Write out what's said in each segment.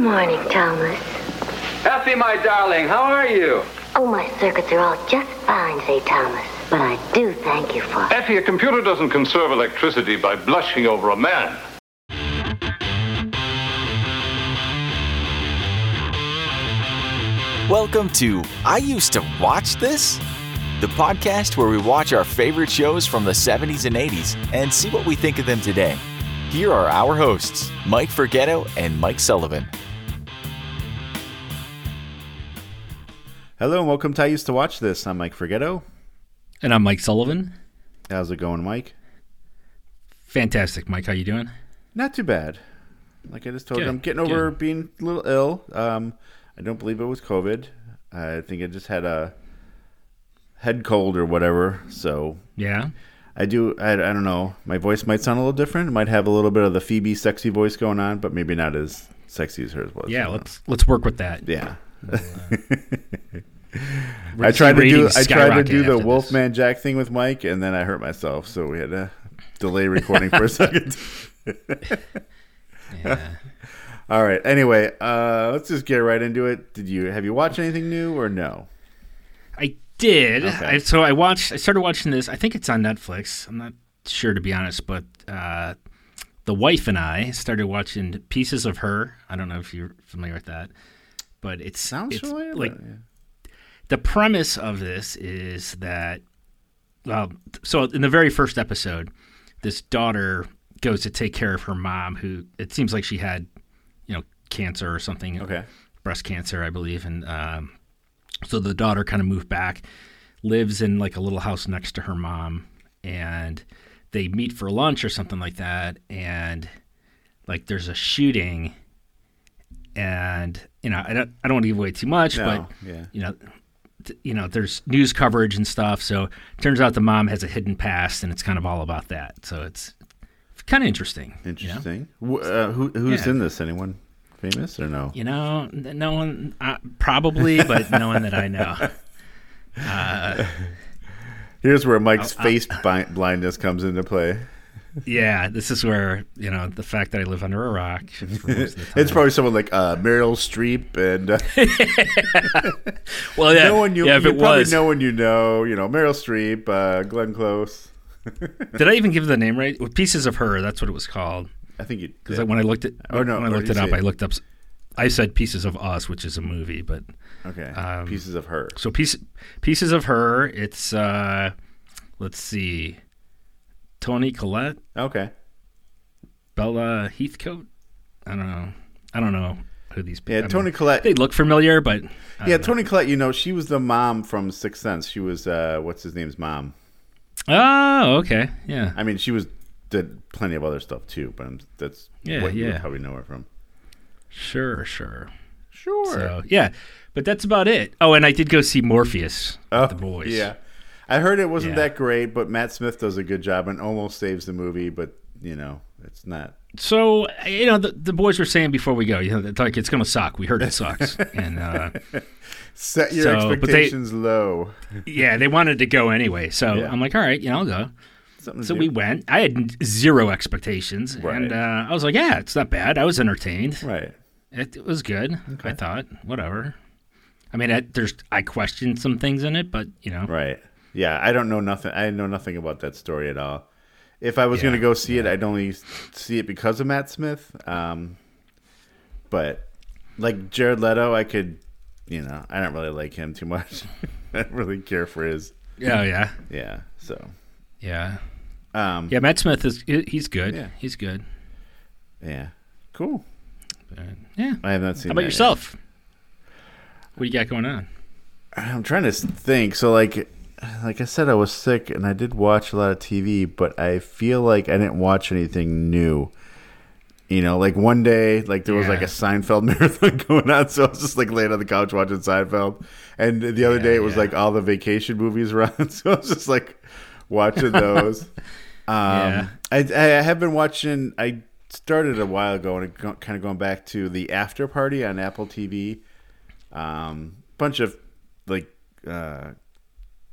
Morning, Thomas. Effie, my darling, how are you? Oh, my circuits are all just fine, say Thomas. But I do thank you for. Effie, a computer doesn't conserve electricity by blushing over a man. Welcome to I Used to Watch This, the podcast where we watch our favorite shows from the 70s and 80s and see what we think of them today. Here are our hosts, Mike Forgetto and Mike Sullivan. Hello and welcome to I Used to Watch This. I'm Mike Forgetto. And I'm Mike Sullivan. How's it going, Mike? Fantastic, Mike. How you doing? Not too bad. Like I just told Good, you, I'm getting over good. being a little ill. Um, I don't believe it was COVID. I think I just had a head cold or whatever. So Yeah. I do. I, I don't know. My voice might sound a little different. It might have a little bit of the Phoebe sexy voice going on, but maybe not as sexy as hers was. Yeah. Let's let's work with that. Yeah. We're I tried to do. I tried to do the after this. Wolfman Jack thing with Mike, and then I hurt myself, so we had to delay recording for a second. Yeah. All right. Anyway, uh, let's just get right into it. Did you have you watched anything new or no? I did. Okay. I, so I watched. I started watching this. I think it's on Netflix. I'm not sure to be honest, but uh, the wife and I started watching pieces of her. I don't know if you're familiar with that, but it's Sounds it's familiar. like but, yeah. The premise of this is that well so in the very first episode this daughter goes to take care of her mom who it seems like she had you know cancer or something Okay. breast cancer i believe and um, so the daughter kind of moved back lives in like a little house next to her mom and they meet for lunch or something like that and like there's a shooting and you know i don't i don't want to give away too much No, but yeah. you know, you know, there's news coverage and stuff. So it turns out the mom has a hidden past, and it's kind of all about that. So it's kind of interesting. you know? Interesting. Uh, who, who's Yeah. in this? Anyone famous or no? You know, no one uh, probably, but no one that I know. Here's where Mike's Oh, uh, face blindness comes into play. Yeah, this is where you know the fact that I live under a rock. for most of the time. It's probably someone like uh, Meryl Streep and uh, well, yeah, no one you, yeah. If you it probably was, no one you know. You know Meryl Streep, uh, Glenn Close. did I even give the name right? With pieces of her, that's what it was called. I think you. Because when I looked at Oh, no, when I looked it up, say? I looked up. I said pieces of us, which is a movie, but okay, um, pieces of her. So piece, pieces of her. It's uh, let's see, Toni Collette, Okay, Bella Heathcote. I don't know. I don't know who these people. yeah, Toni Collette. They look familiar, but I Yeah. Toni Collette. You know, she was the mom from Sixth Sense. She was uh, what's his name's mom. Oh, okay. Yeah. I mean, she was did plenty of other stuff too, but I'm, that's Yeah, what you yeah. probably know her from. Sure. Sure. Sure. So yeah, but that's about it. Oh, and I did go see Morbius. oh, with the boys. Yeah, I heard it wasn't Yeah. that great, but Matt Smith does a good job and almost saves the movie. But you know, it's not. So you know the, the boys were saying before we go, you know, it's like it's gonna suck. We heard it sucks, and uh, Set your So, but they- expectations low. yeah, they wanted to go anyway. So Yeah. I'm like, all right, you know, I'll go. Something So we went. I had zero expectations, Right. and uh, I was like, "Yeah, it's not bad." I was entertained. right. It, it was good. I thought, whatever. I mean, I, there's I questioned some things in it, but you know, Right. Yeah, I don't know nothing. I know nothing about that story at all. If I was Yeah, going to go see it, I'd only see it because of Matt Smith. Um, but like Jared Leto, I could, you know, I don't really like him too much. I don't really care for his, yeah, yeah, yeah. So, yeah, um, yeah. Matt Smith is he's good. Yeah. He's good. yeah, cool. But, yeah. I have not seen. How about that yet. yourself? What do you got going on? I'm trying to think. So like like I said I was sick and I did watch a lot of TV, but I feel like I didn't watch anything new. You know, like one day, like there was like a Seinfeld marathon going on, so I was just like laying on the couch watching Seinfeld. And the other Yeah, day, it was yeah. like all the vacation movies were on, so I was just like watching those. Um, Yeah. I, I have been watching. I started a while ago and kind of going back to the After Party on Apple TV. Um, bunch of like uh,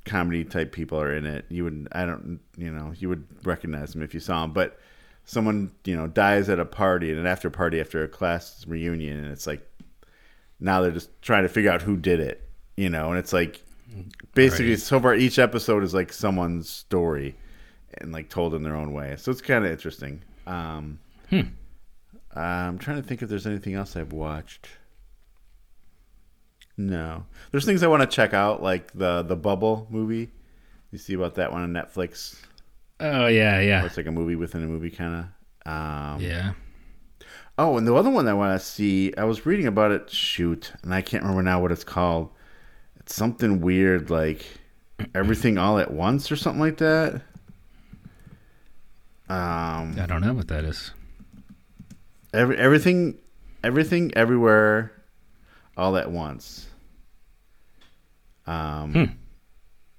comedy type people are in it. You would, I don't, you know, you would recognize them if you saw them. But someone you know dies at a party and an after party after a class reunion, and it's like now they're just trying to figure out who did it, you know, and it's like basically Right. so far each episode is like someone's story and like told in their own way, so it's kind of interesting. Um, I'm trying to think if there's anything else I've watched. No, there's things I want to check out, like the the Bubble movie. You see about that one on Netflix? Oh yeah, yeah, It's like a movie within a movie, kind of. Um, yeah. Oh, and the other one I want to see, I was reading about it. Shoot, and I can't remember now what it's called. It's something weird, like everything all at once or something like that. Um, I don't know what that is. every everything, everything, everywhere, all at once. Um,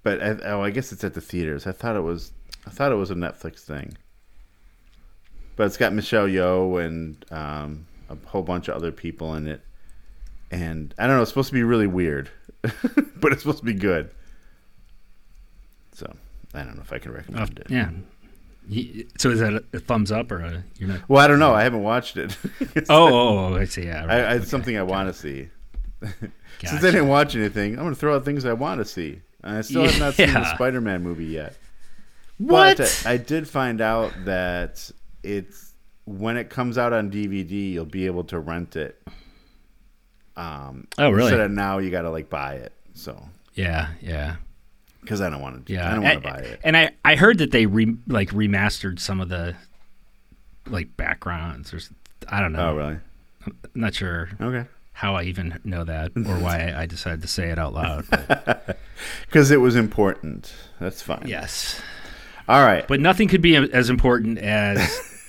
but I, oh, I guess it's at the theaters. I thought it was, I thought it was a Netflix thing. But it's got Michelle Yeoh and um, a whole bunch of other people in it, and I don't know. It's supposed to be really weird, but it's supposed to be good. So I don't know if I can Oh, recommend it. yeah. Ye- So is that a, thumbs up or a you're not? Well, I don't know. I haven't watched it. Oh, oh, oh I see. Yeah, right. I, I, it's something I want to see. Since I didn't watch anything, I'm going to throw out things I want to see. And I still have not seen the Spider-Man movie yet. What? But I did find out that it's when it comes out on DVD, you'll be able to rent it. Um, Oh, really? Instead of now, you got to like buy it. So Yeah, yeah, because I don't want to. yeah. I don't want to buy it. And I, I heard that they re, like remastered some of the like backgrounds or I don't know. Oh, really? I'm not sure Okay. How I even know that or why I decided to say it out loud. Because it was important. That's fine. yes, All right. but nothing could be as important as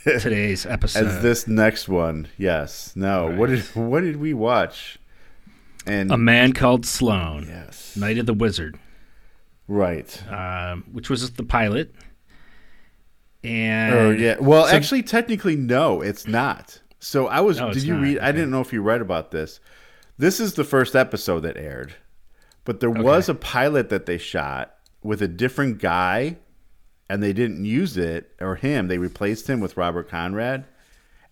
today's episode. As this next one, yes. No. What did What did we watch? And a man called Sloane, yes, Night of the Wizard, right. um, which was the pilot. And Oh yeah. Well, so- actually, technically, no, it's not. So I was. Oh, did you not, read? I didn't know if you read about this. This is the first episode that aired, but there was a pilot that they shot with a different guy, and they didn't use it or him. They replaced him with Robert Conrad.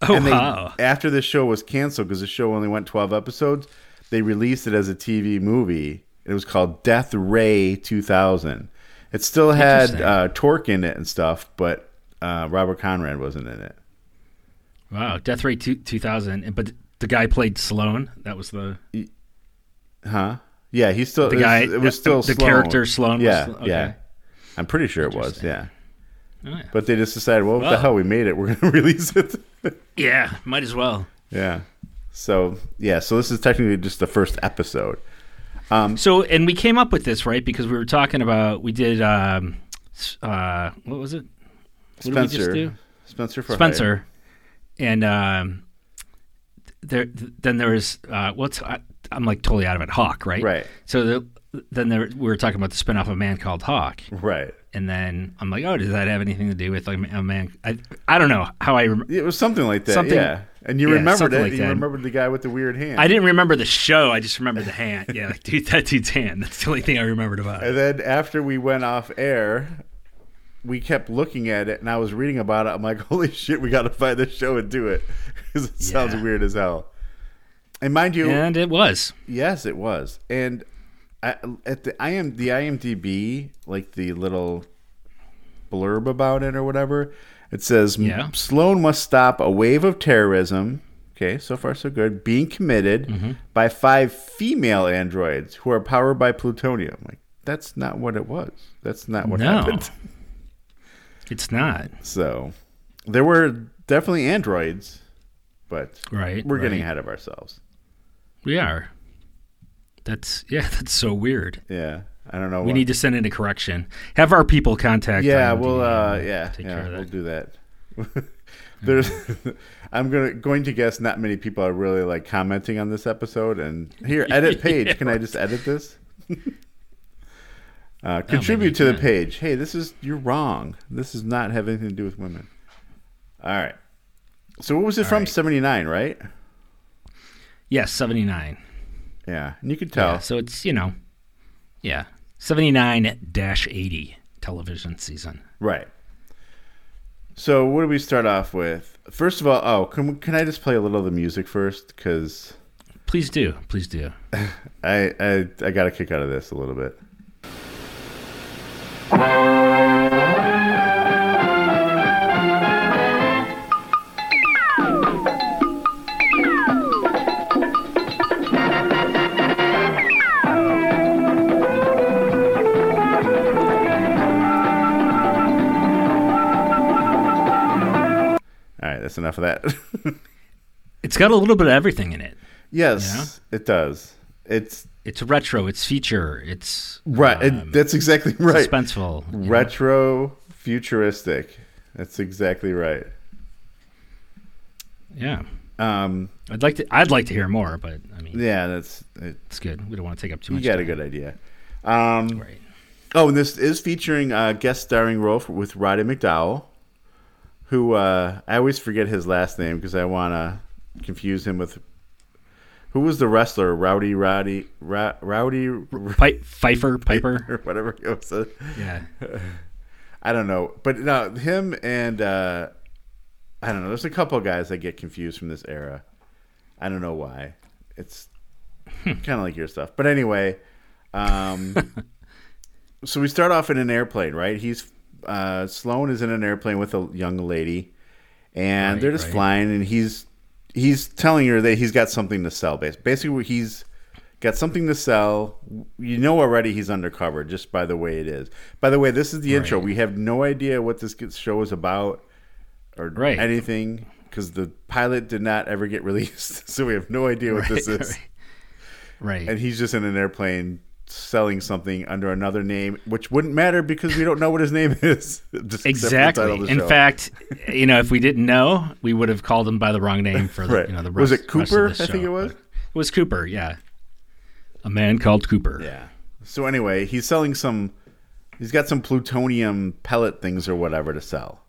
oh and they, wow, after the show was canceled because the show only went 12 episodes, they released it as a TV movie. It was called Death Ray 2000. It still had uh, Torque in it and stuff, but uh, Robert Conrad wasn't in it. Wow, Death Ray two, 2000. But the guy played Sloane. That was the Huh? Yeah, he's still. The it was- guy- it was still the character Sloane was Yeah, yeah. I'm pretty sure it was. Yeah, oh, yeah. but they just decided, well, what the hell? We made it. We're going to release it. yeah, might as well. yeah. So yeah, so this is technically just the first episode. So, and we came up with this right because we were talking about we did um, uh, what was it? What did we just Spencer. Spencer for Hire. And um, there. Then there was uh, what's I, I'm like totally out of it. Hawk, right? Right. So the, then there, we were talking about the spinoff of a man called Hawk, Right. and then I'm like, oh, does that have anything to do with like a man? I I don't know how I. Rem- It was something like that. Something- yeah. And you yeah, remembered it. like you that. remembered the guy with the weird hand. I didn't remember the show. I just remembered the hand. Yeah, like dude, that dude's hand. That's the only thing I remembered about it. And then after we went off air, we kept looking at it, and I was reading about it. I'm like, holy shit, we got to find this show and do it because it sounds weird as hell. And mind you, And it was. yes, it was. And I, at the IM, the IMDb, like the little blurb about it or whatever, it says Yeah. Sloane must stop a wave of terrorism. Okay, so far so good. Being committed Mm-hmm. by five female androids who are powered by plutonium. Like that's not what it was. That's not what No. happened. It's not. So there were definitely androids, but Right. we're getting ahead of ourselves. We are. That's yeah. That's so weird. Yeah, I don't know. We what- need to send in a correction. Have our people contact. Yeah, IMDb we'll. Uh, yeah, take yeah, care of we'll do that. There's, I'm gonna going to guess not many people are really like commenting on this episode. And here, edit page. Can I just edit this? Uh, contribute to the can. page. Hey, this is you're wrong. This does not have anything to do with women. All right. So what was it from? right. Seventy nine, right? Yes, seventy nine. Yeah, and you could tell. Yeah, so it's you know, yeah, seventy nine dash eighty television season. Right. So what do we start off with? First of all, oh, can can I just play a little of the music first? Because Please do. Please do. I, I I got a kick out of this a little bit. All right, that's enough of that. It's got a little bit of everything in it. yes, it does. It's It's retro. It's feature. It's right. um, that's exactly right. suspenseful. you know? Retro futuristic. That's exactly right. Yeah. Um, I'd like to. I'd like to hear more, but I mean, yeah, that's it, it's good. We don't want to take up too much. you got a good idea. Um, Right. oh, and this is featuring a guest starring role for, with Roddy McDowall, who uh, I always forget his last name because I want to confuse him with who was the wrestler Rowdy Roddy Ra, Rowdy Pi- Pfeiffer, Piper. or whatever it was. Yeah. I don't know, but no, him and uh, I don't know. There's a couple guys that get confused from this era. I don't know why. It's kind of like your stuff, but anyway. Um, so we start off in an airplane, right? He's uh, Sloane is in an airplane with a young lady, and Right, they're just right. flying, and he's he's telling her that he's got something to sell. Bas- Basically, he's got something to sell. You know already he's undercover just by the way it is. By the way, this is the intro. We have no idea what this show is about or Right. anything because the pilot did not ever get released, so we have no idea what this is. Right. Right. And he's just in an airplane selling something under another name, which wouldn't matter because we don't know what his name is. Just except the title of Exactly. In show. fact, you know, if we didn't know, we would have called him by the wrong name for the, Right. you know, the rest, Was it Cooper? the I think it was? It was Cooper. Yeah. A man called Cooper. Yeah. So anyway, he's selling some. He's got some plutonium pellet things or whatever to sell.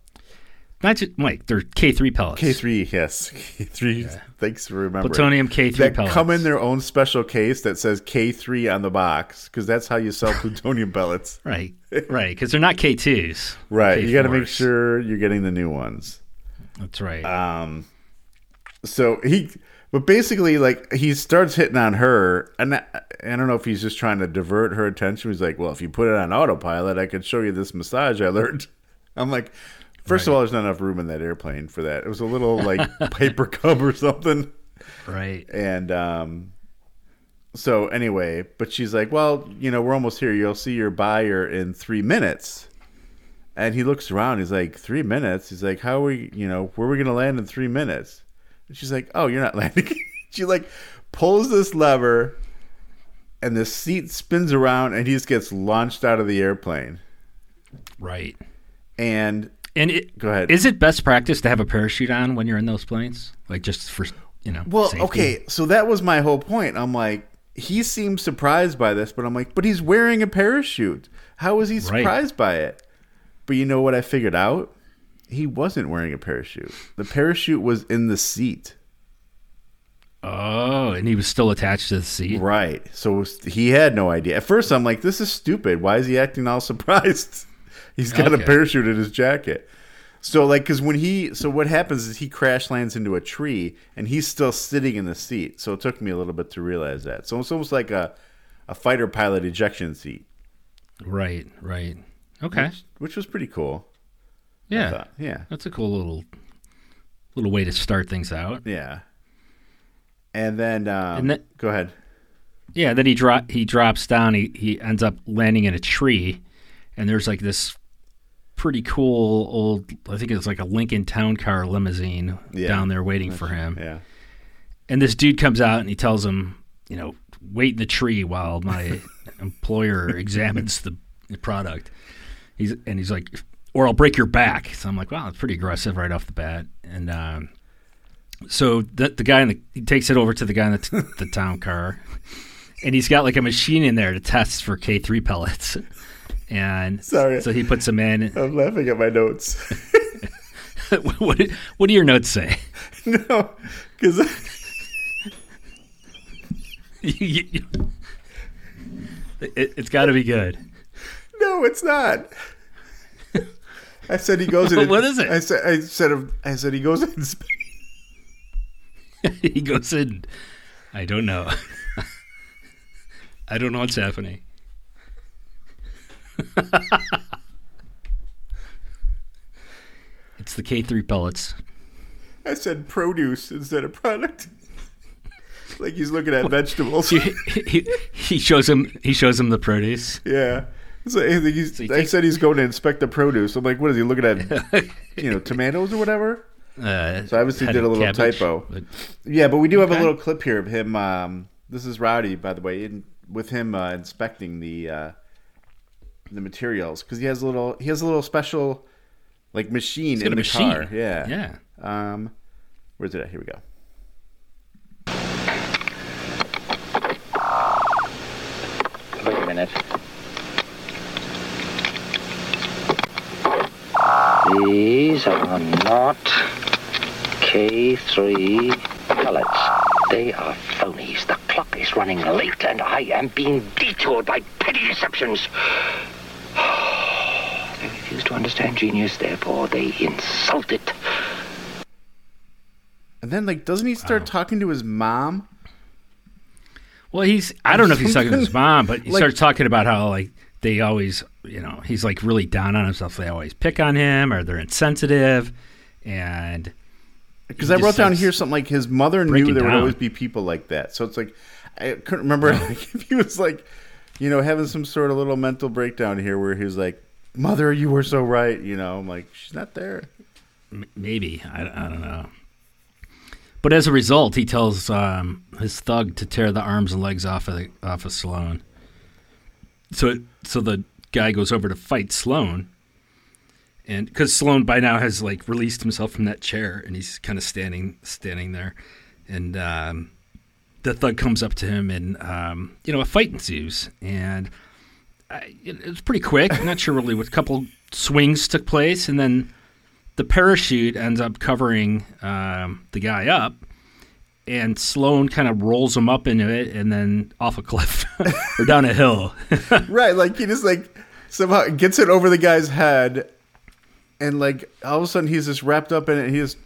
Not just Mike. They're K three pellets. K three, yes, K three. Thanks for remembering. Plutonium K3 that pellets. come in their own special case that says K three on the box because that's how you sell plutonium pellets. Right. Right. Because they're not K twos. Right. You got to make sure you're getting the new ones. That's right. Um, so he, but basically, like he starts hitting on her, and I, I don't know if he's just trying to divert her attention. He's like, "Well, if you put it on autopilot, I could show you this massage I learned." I'm like, first of all, there's not enough room in that airplane for that. It was a little like paper cup or something, right. and um. So anyway, but she's like, "Well, you know, we're almost here. You'll see your buyer in three minutes." And he looks around. He's like, three minutes? He's like, how are we, you know, where are we going to land in three minutes? And she's like, oh, you're not landing. she like pulls this lever and the seat spins around and he just gets launched out of the airplane. Right. And And it, Go ahead. Is it best practice to have a parachute on when you're in those planes? Like just for you know. well, safety? okay. So that was my whole point. I'm like, he seems surprised by this, but I'm like, but he's wearing a parachute. How is he Right. surprised by it? But you know what I figured out? He wasn't wearing a parachute. The parachute was in the seat. Oh, and he was still attached to the seat. Right. So he had no idea. At first, I'm like, this is stupid. Why is he acting all surprised? He's got a parachute in his jacket. So, like, because when he, so what happens is he crash lands into a tree and he's still sitting in the seat. So it took me a little bit to realize that. So it's almost like a, a fighter pilot ejection seat, Right. Right. Okay. which was pretty cool. Yeah. Yeah. That's a cool little little way to start things out. Yeah. And then, um, And that- go ahead. Yeah, then he drop he drops down. He he ends up landing in a tree, and there's like this pretty cool old. I think it's like a Lincoln Town Car limousine Yeah. down there waiting for him. Yeah. And this dude comes out and he tells him, you know, wait in the tree while my employer examines the, the product. He's and he's like, or I'll break your back. So I'm like, wow, that's pretty aggressive right off the bat. And um, so the the guy in the he takes it over to the guy in the, t- the town car, and he's got like a machine in there to test for K three pellets. And Sorry. so he puts them in. I'm laughing at my notes. what do- what do your notes say? no, because. It, it's got to be good. No, it's not. I said he goes in. What is it? I said I said I said he goes in. he goes in. I don't know. I don't know what's happening. it's the K3 pellets. I said produce instead of product. like he's looking at vegetables. he, he, he shows him he shows him the produce. Yeah. So So he I said he's going to inspect the produce. I'm like, what is he looking at? you know, tomatoes or whatever. Uh, So I obviously did a little cabbage, typo. but- Yeah, but we do have a little clip here of him. Um, this is Rowdy, by the way, in, with him uh, inspecting the uh, the materials because he has a little he has a little special like machine in the machine. car. Yeah, Yeah. Um, where's it at? Here we go. Wait a minute. These are not K3 pellets. They are phonies. The clock is running late and I am being detoured by petty deceptions. They refuse to understand genius, therefore they insult it. And then like, doesn't he start talking to his mom? Well, he's I don't know if he's talking to his mom, but he like- starts talking about how like they always, you know, he's like really down on himself. They always pick on him or they're insensitive, and Because I wrote down here something like his mother knew breaking there would always be people like that. So it's like I couldn't remember like, if he was like, you know, having some sort of little mental breakdown here where he was like, "Mother, you were so right." You know, I'm like, she's not there. maybe I, I don't know. But as a result, he tells um, his thug to tear the arms and legs off of the, off of Sloane. So so the guy goes over to fight Sloane, and because Sloane by now has like released himself from that chair, and he's kind of standing standing there, and um, the thug comes up to him, and um, you know a fight ensues, and it, it was pretty quick. I'm not sure really what a couple swings took place, and then the parachute ends up covering um, the guy up, and Sloane kind of rolls him up into it, and then off a cliff or down a hill. right, like he just like somehow gets it over the guy's head, and like all of a sudden he's just wrapped up in it. and He just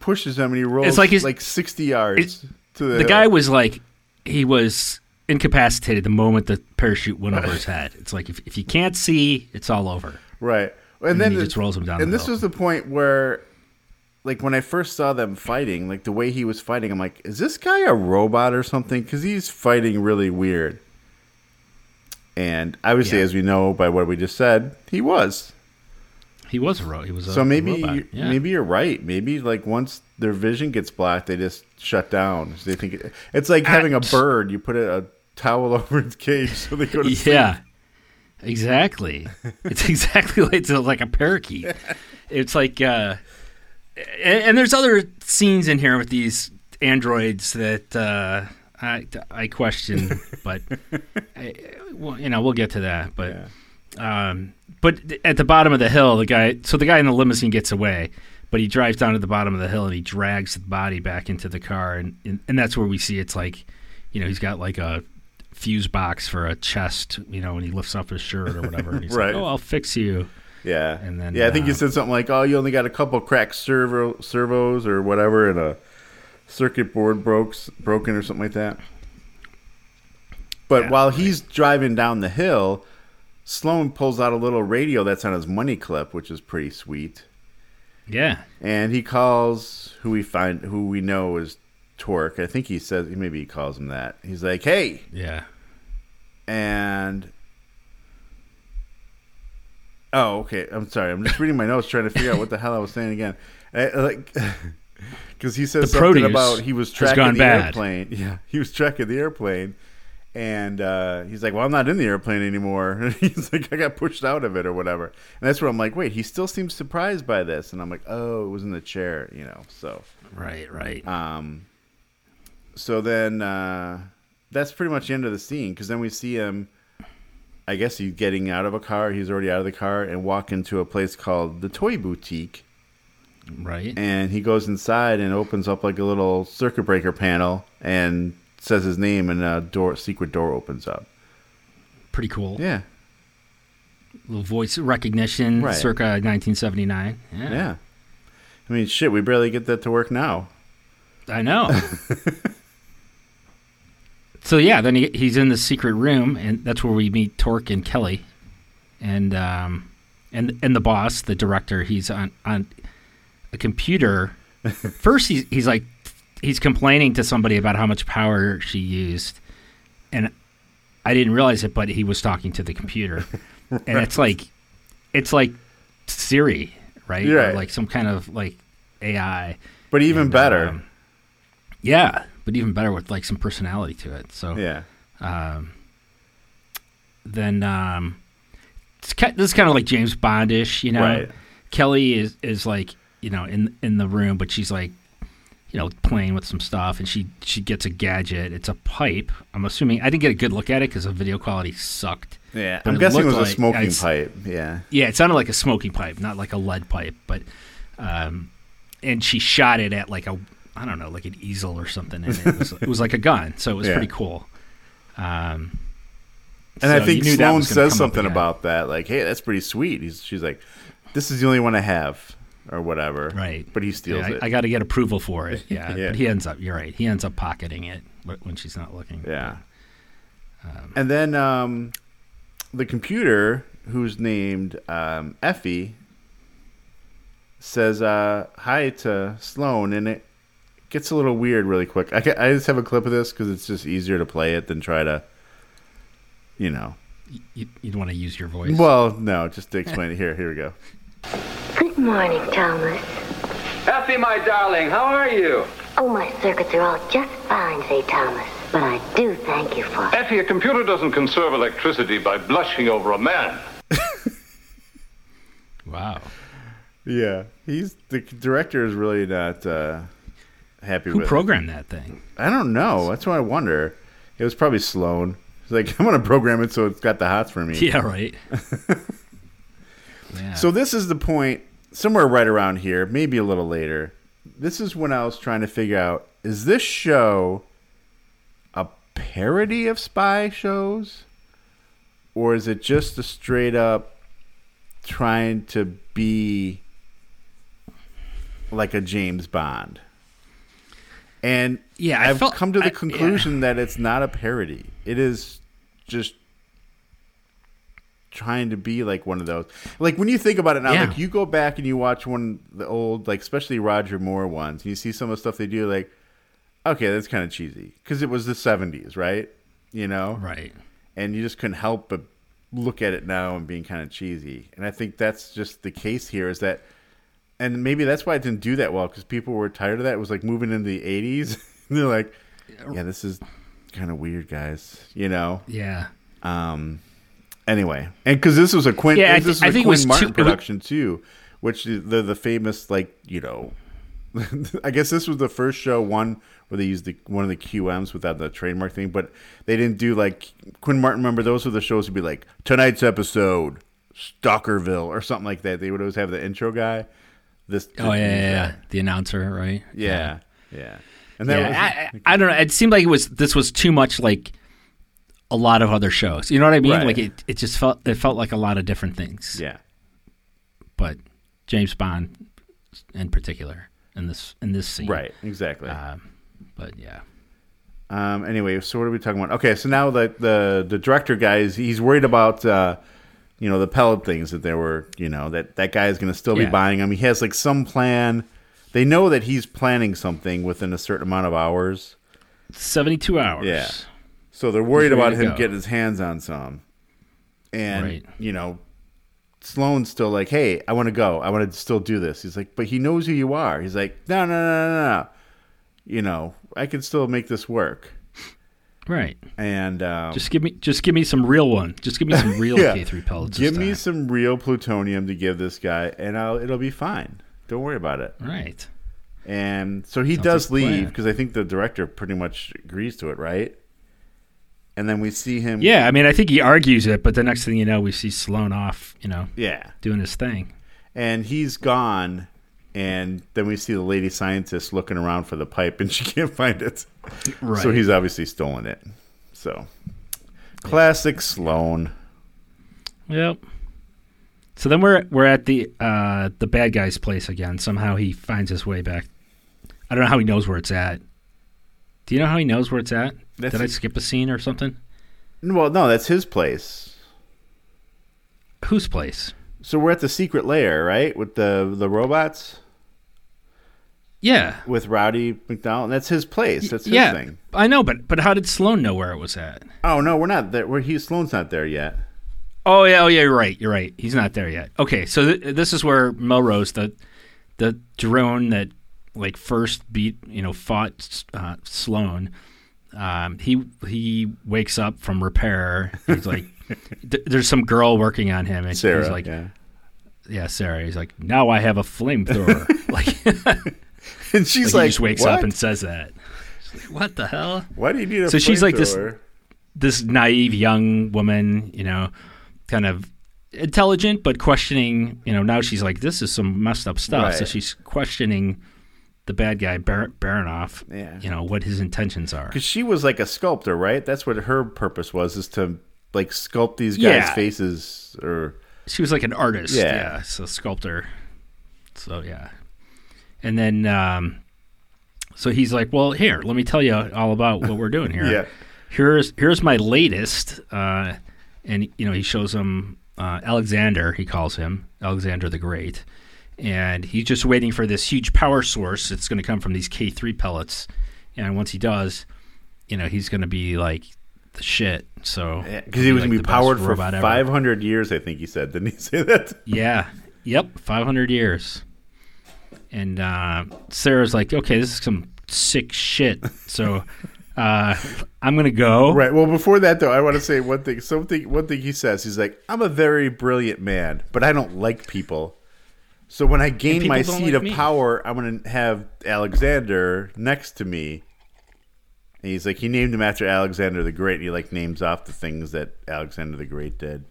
pushes him, and he rolls It's like he's- like sixty yards to the. the guy was like, he was incapacitated the moment the parachute went over his head. It's like if, if you can't see, it's all over. Right. And, And then he the- just rolls him down And this hill. was the point where, like, when I first saw them fighting, like the way he was fighting, I'm like, is this guy a robot or something? Because he's fighting really weird. And obviously, Yeah. as we know by what we just said, he was. He was a robot. he was a So maybe, robot. Yeah. maybe you're right. Maybe like once their vision gets black, they just shut down. So they think it, it's like having a bird. You put a, towel over its cage so they go to sleep. Yeah, exactly. it's exactly like it's like a parakeet. It's like, uh, and, and there's other scenes in here with these androids that uh, I I question, but I, well, you know we'll get to that. But um, but at the bottom of the hill, the guy so the guy in the limousine gets away. But he drives down to the bottom of the hill and he drags the body back into the car, and, and, and that's where we see it's like, you know, he's got like a fuse box for a chest, you know, when he lifts up his shirt or whatever. And he's Right. like, "Oh, I'll fix you." Yeah, And then, yeah, I think you uh, said something like, "Oh, you only got a couple cracked servo servos or whatever, and a circuit board broke broken or something like that." But Yeah, while he's driving down the hill, Sloane pulls out a little radio that's on his money clip, which is pretty sweet, Yeah, and he calls who we find who we know is Torque. I think he says maybe he calls him that. He's like, "Hey," yeah. and oh, okay. I'm sorry. I'm just reading my notes, trying to figure out what the hell I was saying again. I, like, because he says The something about he was tracking the bad. airplane. Yeah, he was tracking the airplane, and uh, he's like, "Well, I'm not in the airplane anymore." He's like, "I got pushed out of it or whatever." And that's where I'm like, "Wait, he still seems surprised by this," and I'm like, "Oh, it was in the chair," you know. So. Right, right. Um, so then uh, that's pretty much the end of the scene because then we see him. I guess he's getting out of a car. He's already out of the car and walk into a place called the Toy Boutique. right. And he goes inside and opens up like a little circuit breaker panel and says his name, and a door, secret door opens up. Pretty cool. Yeah, little voice recognition, Right. circa 1979. Yeah, Yeah. I mean, shit, we barely get that to work now. I know. so yeah, then he, he's in the secret room, and that's where we meet Torque and Kelly, and um, and and the boss, the director. He's on on a computer. First, he's he's like he's complaining to somebody about how much power she used, and I didn't realize it, but he was talking to the computer, and it's like it's like Siri, right? Or like some kind of like AI. But even And, better. um, Yeah, but even better with like some personality to it. So yeah. um, then um, it's ki- this is kind of like James Bondish, you know. Right. Kelly is is like you know in in the room, but she's like you know playing with some stuff, and she she gets a gadget. It's a pipe. I'm assuming I didn't get a good look at it because the video quality sucked. Yeah. But I'm it guessing it was looked a like- smoking pipe. Yeah. Yeah, it sounded like a smoking pipe, not like a lead pipe. But um, and she shot it at like a I don't know, like an easel or something, and it was it was like a gun, so it was Yeah. pretty cool. Um, And so I think Sloane says something about that, like, "Hey, that's pretty sweet." He's, she's like, "This is the only one I have," or whatever. Right. But he steals Yeah, it. I, I got to get approval for it. Yeah, Yeah. but he ends up. You're right. He ends up pocketing it when she's not looking. yeah. and then um, the computer, who's named um, Effie, says uh, hi to Sloane, and it gets a little weird really quick. I, I just have a clip of this because it's just easier to play it than try to, you know. You, you'd want to use your voice. Well, no, just to explain it. Here, here we go. Good morning, Thomas. Effie, my darling, how are you? Oh, my circuits are all just fine, say Thomas. But I do thank you for. Effie, a computer doesn't conserve electricity by blushing over a man. wow. Yeah, he's the director is really not uh, happy Who with. it. programmed that thing? I don't know. That's what I wonder. It was probably Sloane. He's like, I'm gonna program it so it's got the hots for me. Yeah, right. yeah. So this is the point, somewhere right around here, maybe a little later. This is when I was trying to figure out: is this show a parody of spy shows, or is it just a straight up trying to be like a James Bond? And Yeah, I I've felt- come to the I- conclusion that it's not a parody. It is just trying to be like one of those. Like when you think about it now, Yeah. like you go back and you watch one of the old, like especially Roger Moore ones, and you see some of the stuff they do, like, okay, that's kind of cheesy because it was the '70s, right? You know, right. and you just couldn't help but look at it now and being kind of cheesy. And I think that's just the case here is that, and maybe that's why it didn't do that well because people were tired of that. It was like moving into the 80s. and they're like, yeah, this is kind of weird, guys, you know? Yeah. Um, anyway, and because this was a Quinn, Yeah, I this thi- was I a think it Quinn was Martin too- it was- production too, which the the famous like you know, I guess this was the first show one where they used the one of the QMs without the trademark thing, but they didn't do like Quinn Martin. Remember those were the shows would be like tonight's episode, Stalkerville or something like that. They would always have the intro guy. This Oh yeah, yeah, yeah. The announcer, right? yeah, yeah. And that Yeah, was, I, I I don't know. It seemed like it was this was too much like a lot of other shows. You know what I mean? Right. Like it, it just felt it felt like a lot of different things. yeah. But James Bond in particular in this in this scene. Right, exactly. Um, but yeah. Um, anyway, so what are we talking about? Okay, so now the the, the director guy is he's worried about uh, you know the pellet things that there were you know that that guy is going to still be buying them. He has like some plan. They know that he's planning something within a certain amount of hours, Seventy two hours. Yeah. So they're worried about him go. getting his hands on some. And Right. you know, Sloane's still like, "Hey, I want to go. I want to still do this." He's like, "But he knows who you are." He's like, "No, no, no, no, no. You know, I can still make this work." Right. And um, Just give me just give me some real one. Just give me some real Yeah. K three pellets. Give me some real plutonium to give this guy, and I'll, it'll be fine. Don't worry about it. Right. And so he Sounds does like leave because I think the director pretty much agrees to it, right? And then we see him. Yeah, I mean I think he argues it, but the next thing you know we see Sloane off, you know, Yeah. doing his thing. And he's gone. And then we see the lady scientist looking around for the pipe, and she can't find it. Right. So he's obviously stolen it. So classic Sloane. Yep. So then we're we're at the uh, the bad guy's place again. Somehow he finds his way back. I don't know how he knows where it's at. Do you know how he knows where it's at? That's Did I skip a scene or something? Well, no, that's his place. Whose place? So we're at the secret lair, right? With the the robots Yeah, with Rowdy McDonald. That's his place. That's his yeah. thing. I know, but but how did Sloane know where it was at? Oh no, we're not there. We're, he Sloane's not there yet. Oh yeah, oh yeah, you're right. You're right. He's not there yet. Okay, so th- this is where Melrose, the the drone that like first beat, you know, fought uh, Sloane. Um, he he wakes up from repair. He's like, th- there's some girl working on him, and Sarah. he's like, yeah. yeah, Sarah. He's like, now I have a flamethrower. like, And she's like, like, he just wakes what? up and says that. Like, what the hell? Why do you need a So she's like this- this naive young woman, you know, kind of intelligent but questioning. You know, now she's like, this is some messed up stuff. So she's questioning the bad guy Bar- Baronoff. Yeah. You know what his intentions are. Because she was like a sculptor, right? That's what her purpose was, is to like sculpt these guys' Yeah. faces or She was like an artist. Yeah. Yeah. So sculptor. So yeah. And then, um, so he's like, well, here, let me tell you all about what we're doing here. Yeah. Here's here's my latest, uh, and you know he shows him uh, Alexander. He calls him Alexander the Great, and he's just waiting for this huge power source. It's going to come from these K three pellets, and once he does, you know he's going to be like the shit. So because he was like gonna be powered for robot ever. five hundred years. I think he said. Didn't he say that? Yeah. Yep. 500 years. And uh, Sarah's like, okay, this is some sick shit. So uh, I'm going to go. Right. Well, before that though, I want to say one thing. Something. One thing he says. He's like, "I'm a very brilliant man, but I don't like people. So when I gain my seat like of me." power, I'm gonna have Alexander next to me." And he's like, he named him after Alexander the Great. And he like names off the things that Alexander the Great did.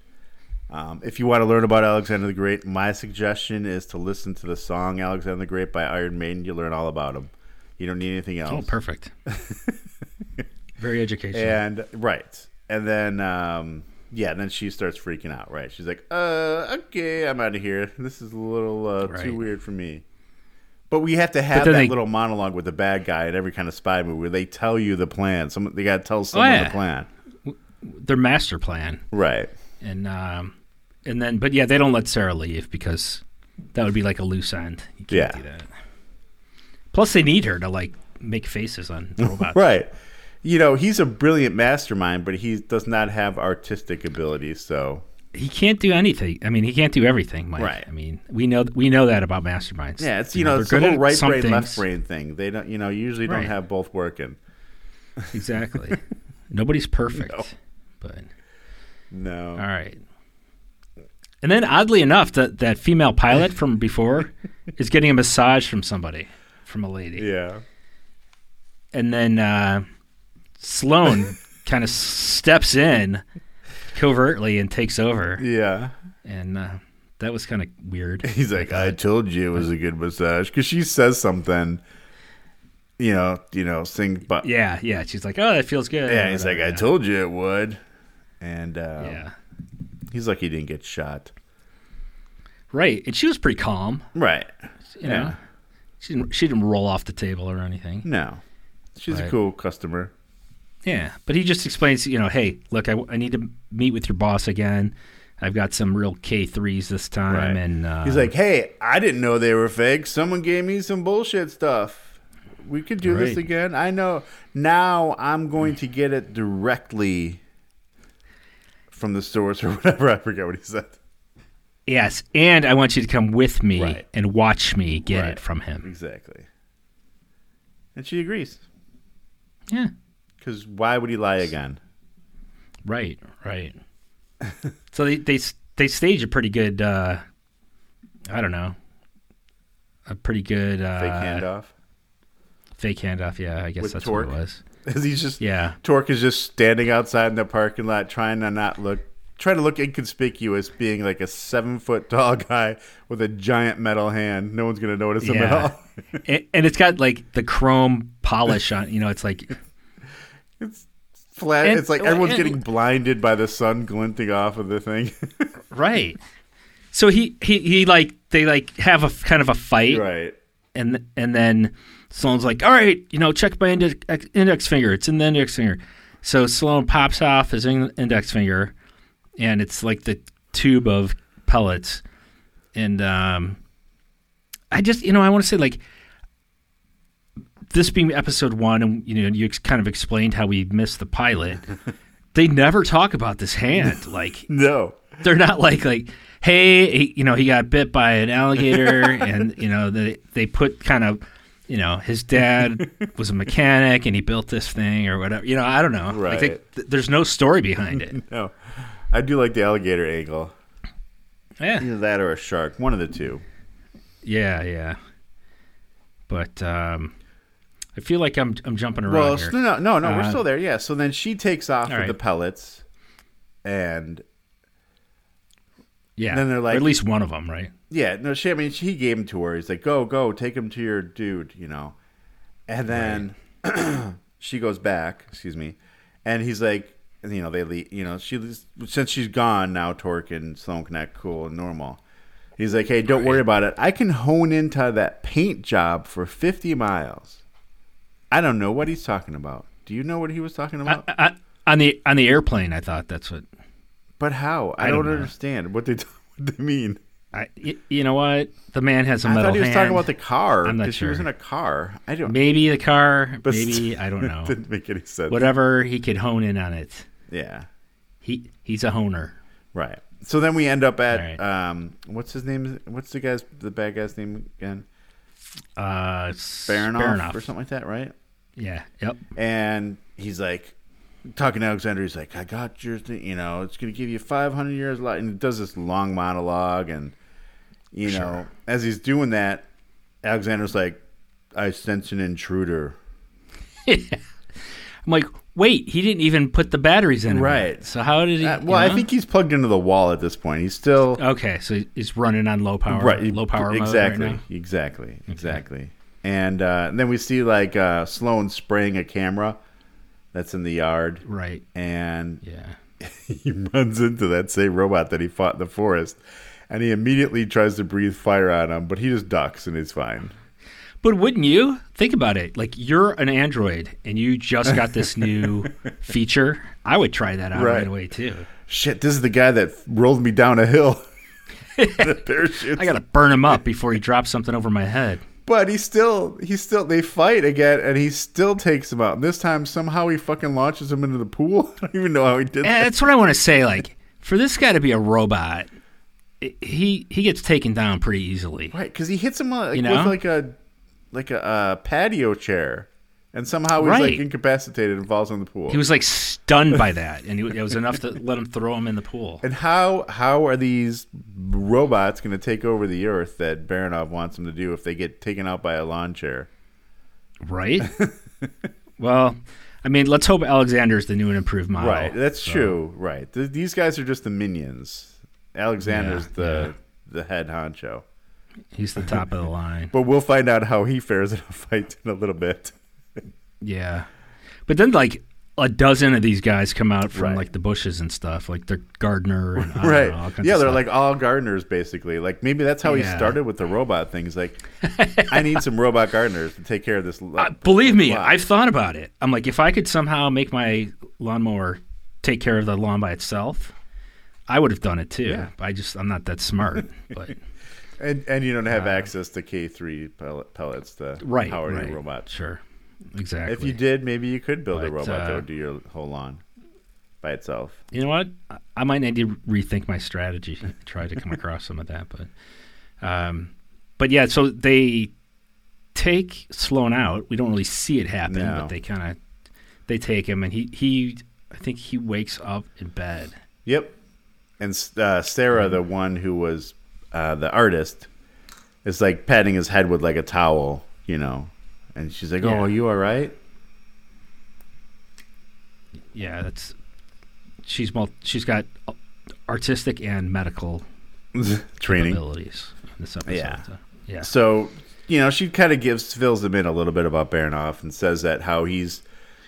Um, if you want to learn about Alexander the Great, my suggestion is to listen to the song "Alexander the Great" by Iron Maiden. You learn all about him. You don't need anything else. Oh, perfect. Very educational. And right, and then um, yeah, and then she starts freaking out. Right, she's like, "Uh, okay, I'm out of here. This is a little uh, Right. too weird for me." But we have to have that they- little monologue with the bad guy in every kind of spy movie where they tell you the plan. Some they got to tell someone Oh, yeah. the plan. Their master plan. Right. And um, and then, but yeah, they don't let Sarah leave because that would be like a loose end. You can't Yeah. do that. Plus, they need her to like make faces on robots. Right. You know, he's a brilliant mastermind, but he does not have artistic abilities. So he can't do anything. I mean, he can't do everything, Mike. Right. I mean, we know we know that about masterminds. yeah, it's you know, they're it's the whole right brain, left brain thing. They don't, you know, usually don't have both working. Exactly. Nobody's perfect, but No. all right. And then, oddly enough, that that female pilot from before is getting a massage from somebody, from a lady. Yeah. And then uh, Sloane kind of steps in covertly and takes over, Yeah. and uh, that was kind of weird. He's like, I told you it was a good massage because she says something, you know, you know, sing, but Yeah, yeah. She's like, "Oh, that feels good." yeah, he's like, I yeah. told you it would, and uh, Yeah. he's like, he didn't get shot, Right, and she was pretty calm. right? You know, she didn't she didn't roll off the table or anything. No, she's a cool customer. Yeah, but he just explains, you know, hey, look, I, I need to meet with your boss again. I've got some real K threes this time, Right. and uh, he's like, hey, I didn't know they were fake. Someone gave me some bullshit stuff. We could do this again. I know. Now I'm going to get it directly from the source or whatever. I forget what he said. yes, and I want you to come with me Right. and watch me get Right. it from him. Exactly. And she agrees. Yeah, Because why would he lie again? right, right. so they they they stage a pretty good, uh, I don't know, a pretty good uh, Fake handoff. Fake handoff, yeah, I guess With that's Torque? what it was. As he's just Yeah. Torque is just standing outside in the parking lot, trying to not look, trying to look inconspicuous, being like a seven foot tall guy with a giant metal hand. No one's gonna notice him at all. and, and it's got like the chrome polish on. You know, it's like it's flat. And- it's like everyone's and- getting blinded by the sun glinting off of the thing. right. So he, he he like they like have a kind of a fight, Right. and and then Sloane's like, "All right, you know, check my index, index finger. It's in the index finger." So Sloane pops off his index finger, and it's like the tube of pellets. And um, I just, you know, I want to say like this being episode one, and you know, you ex- kind of explained how we missed the pilot. they never talk about this hand, like No. they're not like like hey he, you know he got bit by an alligator and you know they they put kind of you know his dad was a mechanic and he built this thing or whatever you know i don't know like they, Right. th- there's no story behind it No. I do like the alligator angle. yeah Either that or a shark. One of the two. yeah yeah but um i feel like i'm i'm jumping around Well, here. no, no, no, no. we're Uh, still there. Yeah. So then she takes off with right. the pellets, and yeah then they're Or like- at least one of them right yeah, no, she. I mean, he gave him to her. He's like, "Go, go, take him to your dude," you know. And then she goes back. Excuse me, and he's like, you know, they leave. You know, she since she's gone now. Torque and Sloane can act cool and normal. He's like, "Hey, don't worry about it. I can hone into that paint job for fifty miles." I don't know what he's talking about. Do you know what he was talking about? I, I, on the on the airplane i thought that's what but how? I, I don't, don't understand what they what they mean. I, you know what? The man has a I metal thought he was hand. talking about the car I'm not because she was in a car. I don't. Maybe the car. But maybe I don't know. didn't make any sense. Whatever he could hone in on it. Yeah. He he's a honer. Right. So then we end up at right. um, what's his name? What's the guy's the bad guy's name again? Uh, it's Baronoff, Baronoff. or something like that, right? Yeah. Yep. And he's like talking to Alexander. He's like, "I got your, thing, you know, it's gonna give you 500 years life." And he does this long monologue, and you know, as he's doing that, Alexander's like, "I sense an intruder." I'm like, wait, he didn't even put the batteries in. Right. So how did he? Uh, you well, I think he's plugged into the wall at this point. He's still Okay, so he's running on low power. right Low power exactly mode right exactly exactly and uh, then we see like uh, sloane spraying a camera that's in the yard Right. and Yeah. he runs into that same robot that he fought in the forest and he immediately tries to breathe fire on him but he just ducks and he's fine But wouldn't you think about it? Like you're an android and you just got this new feature. I would try that out right, Right. away too. shit this is the guy that rolled me down a hill I got to burn him up before he drops something over my head. But he still he still they fight again and he still takes him out and this time somehow he fucking launches him into the pool i don't even know how he did And that that's what I want to say. Like for this guy to be a robot, he he gets taken down pretty easily. Right, because he hits him uh, like, You know? with like a like a uh, patio chair, and somehow he's like incapacitated and falls in the pool. He was like stunned by that, and he, it was enough to let him throw him in the pool. and how how are these robots going to take over the Earth that Baranov wants them to do if they get taken out by a lawn chair? Right. well, I mean, let's hope Alexander's the new and improved model. right, that's So, true. Right, Th- these guys are just the minions. Alexander's Yeah, the the head honcho, He's the top of the line. but we'll find out how he fares in a fight in a little bit. Yeah. But then, like, a dozen of these guys come out from Right. like the bushes and stuff, like they're gardener and right. know, yeah, they're like all gardeners basically. Like maybe that's how he started with the robot things. Like, I need some robot gardeners to take care of this. Uh, believe me. I've thought about it. I'm like, if I could somehow make my lawnmower take care of the lawn by itself, I would have done it too. Yeah. I just, I'm not that smart. But and and you don't have access to K three pellet, pellets to Uh, right, power right, your robot. Sure, exactly. If you did, maybe you could build a But, robot that uh, would do your whole lawn by itself. You know what? I- I might need to rethink my strategy. Try to come across some of that, but, um, but yeah. So they take Sloane out. We don't really see it happen, No. but they kind of they take him, and he he. I think he wakes up in bed. Yep. And uh, Sarah, the one who was uh, the artist, is like patting his head with like a towel, you know. And she's like, "Oh, Yeah. are you all right?" Yeah, that's she's she's got artistic and medical Training. abilities in this episode. Yeah. so, yeah. So, you know, she kind of gives fills him in a little bit about Baronoff and says that how he's,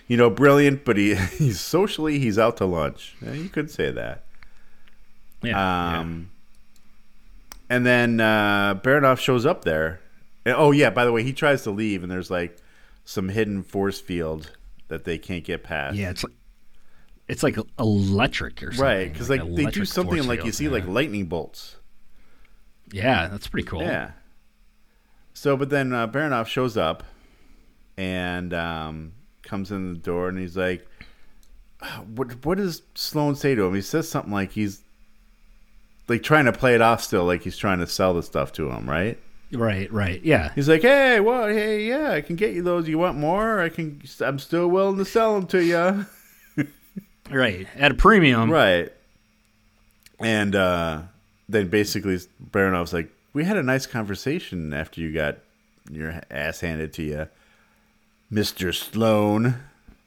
you know, brilliant, but he he's socially he's out to lunch. Yeah, you could say that. yeah, Um, and then uh, shows up there. And- oh yeah, by the way, he tries to leave, and there's like some hidden force field that they can't get past. Yeah, it's like it's like electric or something. right, because like, they do something like you see yeah. like lightning bolts. yeah, that's pretty cool. Yeah. So, but then uh, Baronoff shows up and um, comes in the door, and he's like, "What? What does Sloane say to him?" He says something like he's like trying to play it off still, like he's trying to sell the stuff to him, right? Right, right. Yeah. He's like, "Hey, well, hey, yeah, I can get you those. You want more? I can. I'm still willing to sell them to you." Right. At a premium. Right. And uh, then basically Baronoff's like, "We had a nice conversation after you got your ass handed to you, Mister Sloane,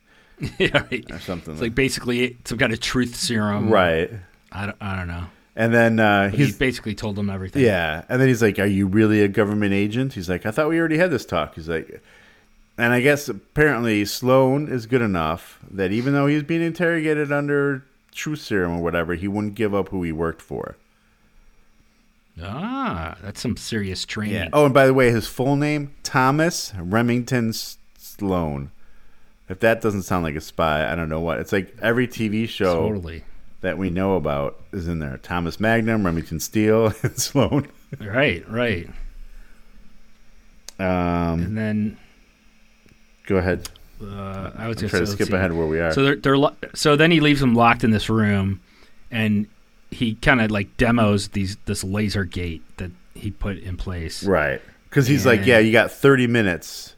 yeah, right. or something." It's like basically some kind of truth serum. right. I don't, I don't know. And then uh, he's basically told them everything. yeah, and then he's like, "Are you really a government agent?" He's like, "I thought we already had this talk." He's like. And I guess apparently Sloane is good enough that even though he's being interrogated under truth serum or whatever, he wouldn't give up who he worked for. Ah, that's some serious training. Yeah. Oh, and by the way, his full name Thomas Remington Sloane. If that doesn't sound like a spy, I don't know what. It's like every TV show Totally. That we know about is in there. Thomas Magnum, Remington Steele, and Sloane. Right, right. Um, And then go ahead. uh, I was trying to skip ahead where we are. So they're, they're lo- so then he leaves them locked in this room, and he kind of like demos these this laser gate that he put in place. right. Because he's like, yeah, you got 30 minutes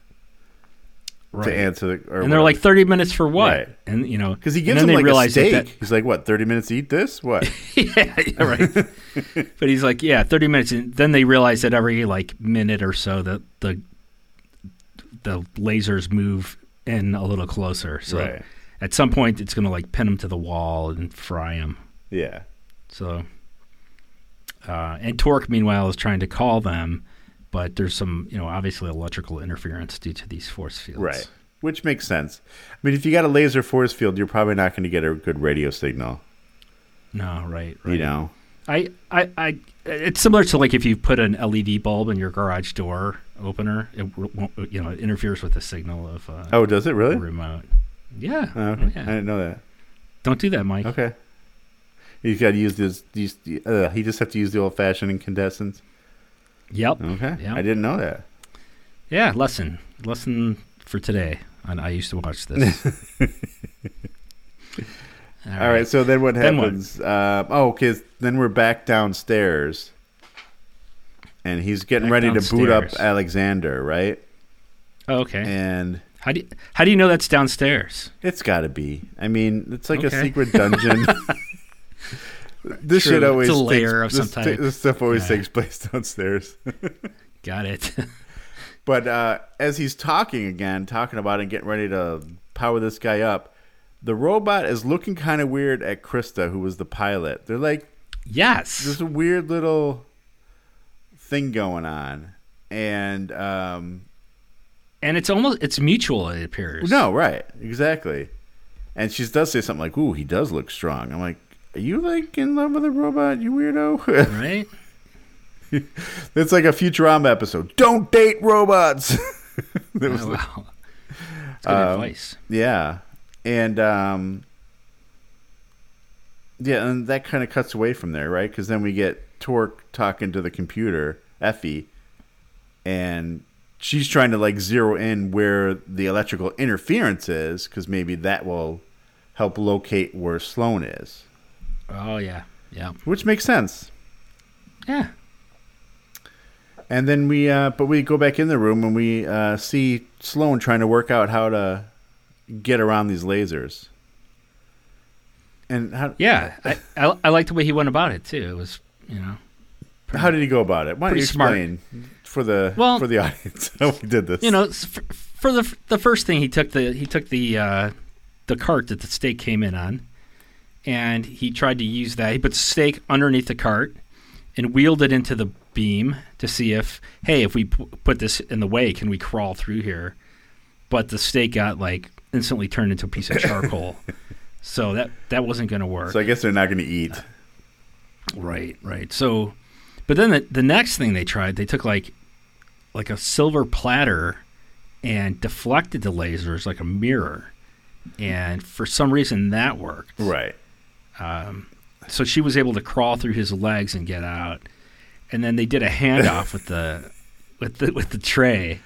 Right. to answer the. And they're like thirty minutes for what? Right. And you know, because he gives they like a realize that- steak. that- He's like, what, 30 minutes to eat this? What? yeah, yeah, right. but he's like, yeah, thirty minutes, and then they realize that every like minute or so that the the lasers move in a little closer. So Right. at some point, it's gonna like pin him to the wall and fry him. yeah. So, uh, and Torque, meanwhile, is trying to call them, but there's some, you know, obviously electrical interference due to these force fields. Right. Which makes sense. I mean, if you got a laser force field, you're probably not going to get a good radio signal. No, right. right. You know. I, I, I, it's similar to like if you put an LED bulb in your garage door opener, it won't, you know, it interferes with the signal of uh, Oh, does it really? remote. Yeah. Oh, okay. Oh, I didn't know that. Don't do that, Mike. Okay. You've got to use this. These, uh, he just have to use the old fashioned incandescents. Yep. Okay. Yeah. I didn't know that. Yeah. Lesson. Lesson for today. And I used to watch this. All All right. So then what Then what? happens? Uh, oh, okay. Then we're back downstairs, and he's getting Back ready to boot up. Alexander, right? Oh, okay. And How do you, how do you know that's downstairs? it's got to be. I mean, it's like a secret dungeon. this True. shit It's always a layer takes, of this, some type. this stuff always Yeah. takes place downstairs. Got it. But uh, as he's talking again, talking about it and getting ready to power this guy up, the robot is looking kind of weird at Krista, who was the pilot. They're like, yes. there's a weird little thing going on. And, um, And it's almost it's mutual. It appears. no, right, exactly. And she does say something like, ooh, he does look strong. I'm like, are you like in love with a robot, you weirdo? Right. it's like a Futurama episode. Don't date robots. That was Oh, the- wow. That's good Um, advice. Yeah. And um yeah, and that kind of cuts away from there, right? Cuz then we get Torque talking to the computer, Effie, and she's trying to like zero in where the electrical interference is cuz maybe that will help locate where Sloane is, Oh yeah. Yeah. which makes sense. Yeah. And then we, uh, but we go back in the room and we uh, see Sloane trying to work out how to get around these lasers. And how, Yeah. I, I I liked the way he went about it too. It was you know. how did he go about it? Why don't you Pretty smart. explain for the Well- for the audience how we did this? You know, s- f- for the the first thing he took the he took the uh, the cart that the steak came in on, and he tried to use that. He put the steak underneath the cart and wheeled it into the beam to see if hey if we p- put this in the way can we crawl through here, but the steak got like instantly turned into a piece of charcoal. So that that wasn't going to work. so I guess they're not going to eat. Right, right. So, but But then the, the next thing they tried, they took like like a silver platter and deflected the lasers like a mirror, and for some reason that worked. Right. Um, so she was able to crawl through his legs and get out. And then they did a handoff with the with the with the tray.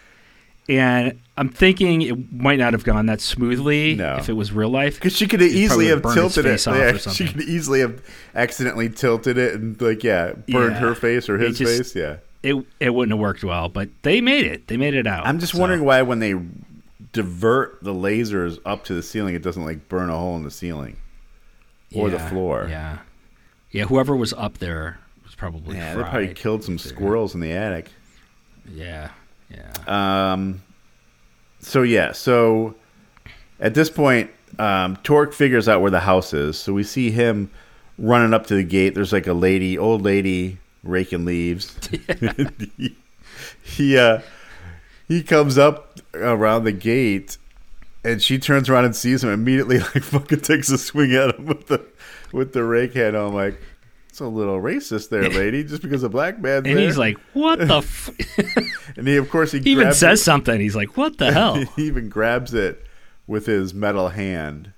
And I'm thinking it might not have gone that smoothly No. if it was real life. Because she could have easily have tilted it. Yeah, she could easily have accidentally tilted it and like yeah, burned Yeah. her face or his just- face. Yeah. It it wouldn't have worked well, but they made it. They made it out. I'm just So, wondering why when they divert the lasers up to the ceiling, it doesn't like burn a hole in the ceiling or the floor. Yeah, yeah. Whoever was up there was probably Yeah, they probably killed some squirrels in the attic. Yeah, yeah. Um, so yeah, so at this point, um, Torque figures out where the house is. So we see him running up to the gate. There's like a lady, old lady, raking leaves. he he, uh, he comes up around the gate, and she turns around and sees him. Immediately, like fucking takes a swing at him with the with the rake head I'm like. It's a little racist there, lady, just because a black man's and there. he's like, "What the?" F-? and he, of course, he, he even says it- something. He's like, "What the hell?" he even grabs it with his metal hand.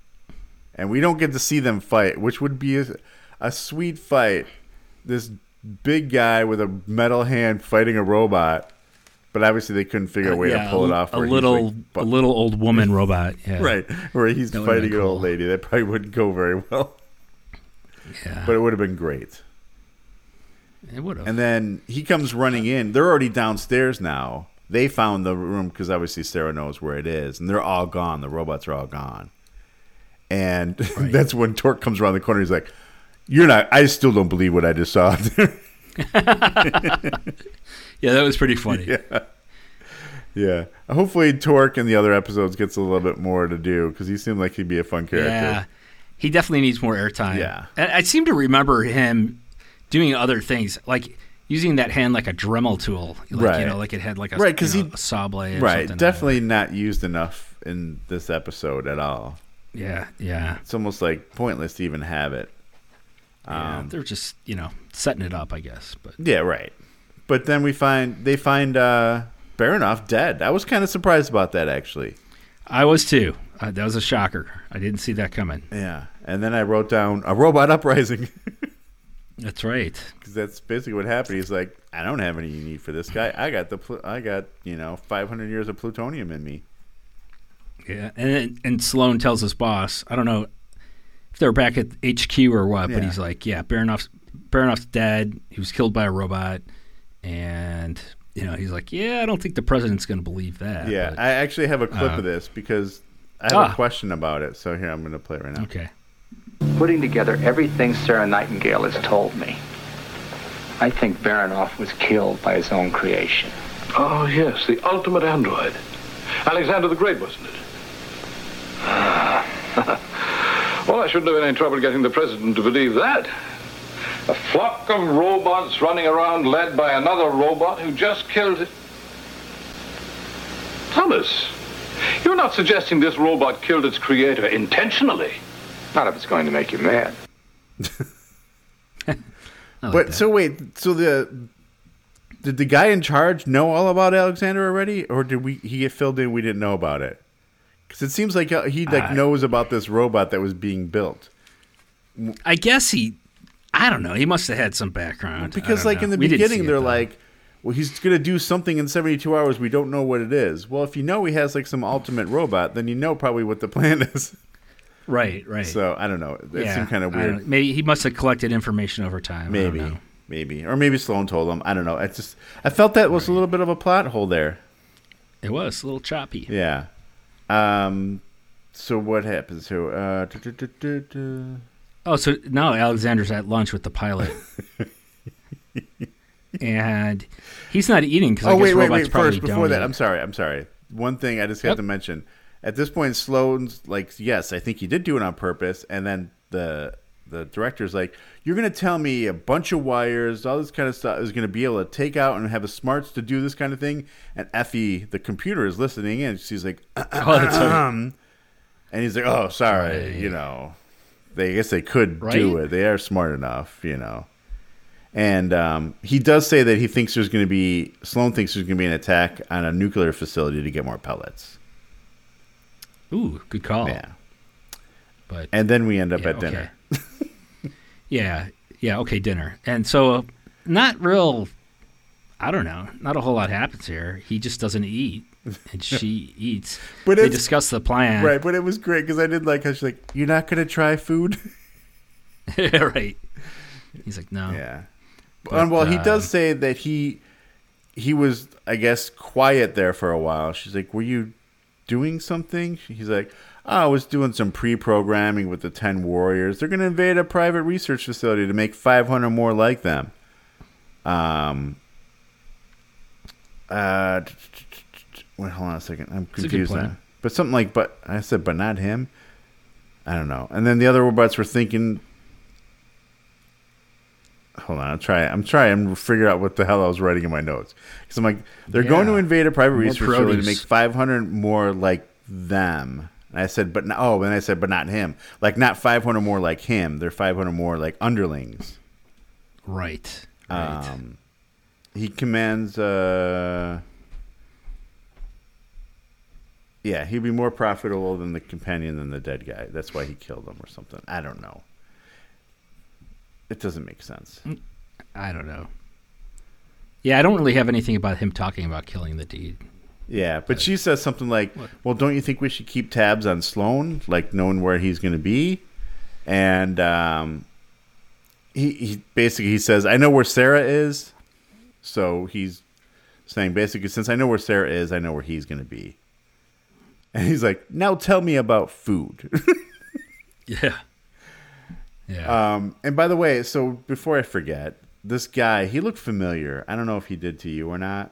And we don't get to see them fight, which would be a, a sweet fight. This big guy with a metal hand fighting a robot. But obviously they couldn't figure a uh, way yeah, to pull a, it off. A little, like, a little old woman robot. Yeah, right, where he's That fighting an old lady. That probably wouldn't go very well. Yeah, But it would have been great. it would have. And then he comes running in. They're already downstairs now. They found the room because obviously Sarah knows where it is, and they're all gone. The robots are all gone. And that's when Torque comes around the corner. He's like, "You're not. I still don't believe what I just saw." out there." yeah, that was pretty funny. yeah, yeah. Hopefully, Torque in the other episodes gets a little bit more to do because he seemed like he'd be a fun character. Yeah, he definitely needs more airtime. Yeah. and I seem to remember him doing other things, like using that hand like a Dremel tool, like, Right. You know, like it had like a Right, you he- a saw blade. or Right, definitely not used enough in this episode at all. Yeah, yeah. It's almost like pointless to even have it. yeah. Um, They're just you know setting it up, I guess. But Yeah, right. But then we find they find uh Baronoff dead. I was kind of surprised about that actually. I was too. Uh, that was a shocker. I didn't see that coming. Yeah. And then I wrote down a robot uprising That's right. because that's basically what happened. He's like, I don't have any need for this guy. I got the pl- I got you know 500 years of plutonium in me. Yeah, and and Sloane tells his boss, I don't know if they're back at HQ or what, but he's like, yeah, Baronoff's Baronoff's dead. He was killed by a robot, and you know, he's like, yeah, I don't think the president's going to believe that. Yeah, but- I actually have a clip uh, of this because I have Ah. a question about it. So here I'm going to play it right now. okay. Putting together everything Sarah Nightingale has told me, I think Baronoff was killed by his own creation. Oh, yes, the ultimate android. Alexander the Great, wasn't it? well, I shouldn't have any trouble getting the president to believe that. A flock of robots running around led by another robot who just killed it. Thomas, you're not suggesting this robot killed its creator intentionally. Not if it's going to make you mad. Like But that. so wait, so the did the guy in charge know all about Alexander already, or did we he get filled in? We didn't know about it because it seems like uh, he like I- knows about this robot that was being built. I guess he, I don't know, he must have had some background. Because like know. in the We beginning, they're like, "Well, he's gonna do something in seventy two hours. We don't know what it is." Well, if you know he has like some ultimate robot, then you know probably what the plan is. right, right. so I don't know. It yeah, seemed kind of weird. Maybe he must have collected information over time. I don't Maybe, know. maybe, or maybe Sloane told him. I don't know. I just I felt that was a little bit of a plot hole there. it was a little choppy. Yeah. Um. So what happens? So uh. Oh, so now Alexander's at lunch with the pilot. and he's not eating because I Oh guess wait, wait, robots wait! probably First, before don't that, eat. I'm sorry. I'm sorry. One thing I just have Yep. to mention. At this point, Sloane's like, "Yes, I think he did do it on purpose," and then the the director's like, "You're going to tell me a bunch of wires, all this kind of stuff is going to be able to take out and have a smarts to do this kind of thing." And Effie, the computer, is listening in. She's like, Oh, that's right. and he's like, "Oh, sorry, you know, they I guess they could do it. They are smart enough, you know." And um, he does say that he thinks there's going to be Sloane thinks there's going to be an attack on a nuclear facility to get more pellets. Ooh, good call. Yeah, But and then we end up yeah, at dinner. okay. yeah, yeah, okay, dinner. And so, uh, not real. I don't know. Not a whole lot happens here. He just doesn't eat, and she eats. But they discuss the plan. Right, but it was great because I did like how she's like, "You're not going to try food." right. He's like, no. Yeah. But, Um, well, he uh, does say that he he was, I guess, quiet there for a while. She's like, "Were you doing something?" He's like, oh, "I was doing some pre-programming with the Ten Warriors. They're going to invade a private research facility to make 500 more like them." Um. Uh. Wait, hold on a second. I'm confused now. But something like, but I said, but not him. I don't know. And then the other robots were thinking hold on, I'm trying. I'm trying to figure out what the hell I was writing in my notes. Because I'm like, they're going to invade a private More research facility to make 500 more like them. And I said, but no, oh, and I said, but not him. Like not 500 more like him. They're 500 more like underlings. Right. Right. Um, he commands. Uh, yeah, he'd be more profitable than the companion than the dead guy. That's why he killed him or something. I don't know. It doesn't make sense. I don't know. Yeah, I don't really have anything about him talking about killing the deed. Yeah, but she says something like, "Well, don't you think we should keep tabs on Sloane, like knowing where he's going to be?" And um, he, he basically he says, "I know where Sarah is," so he's saying basically, since I know where Sarah is, I know where he's going to be. And he's like, "Now tell me about food." Yeah. Yeah. um, and by the way, so before I forget, this guy he looked familiar. I don't know if he did to you or not.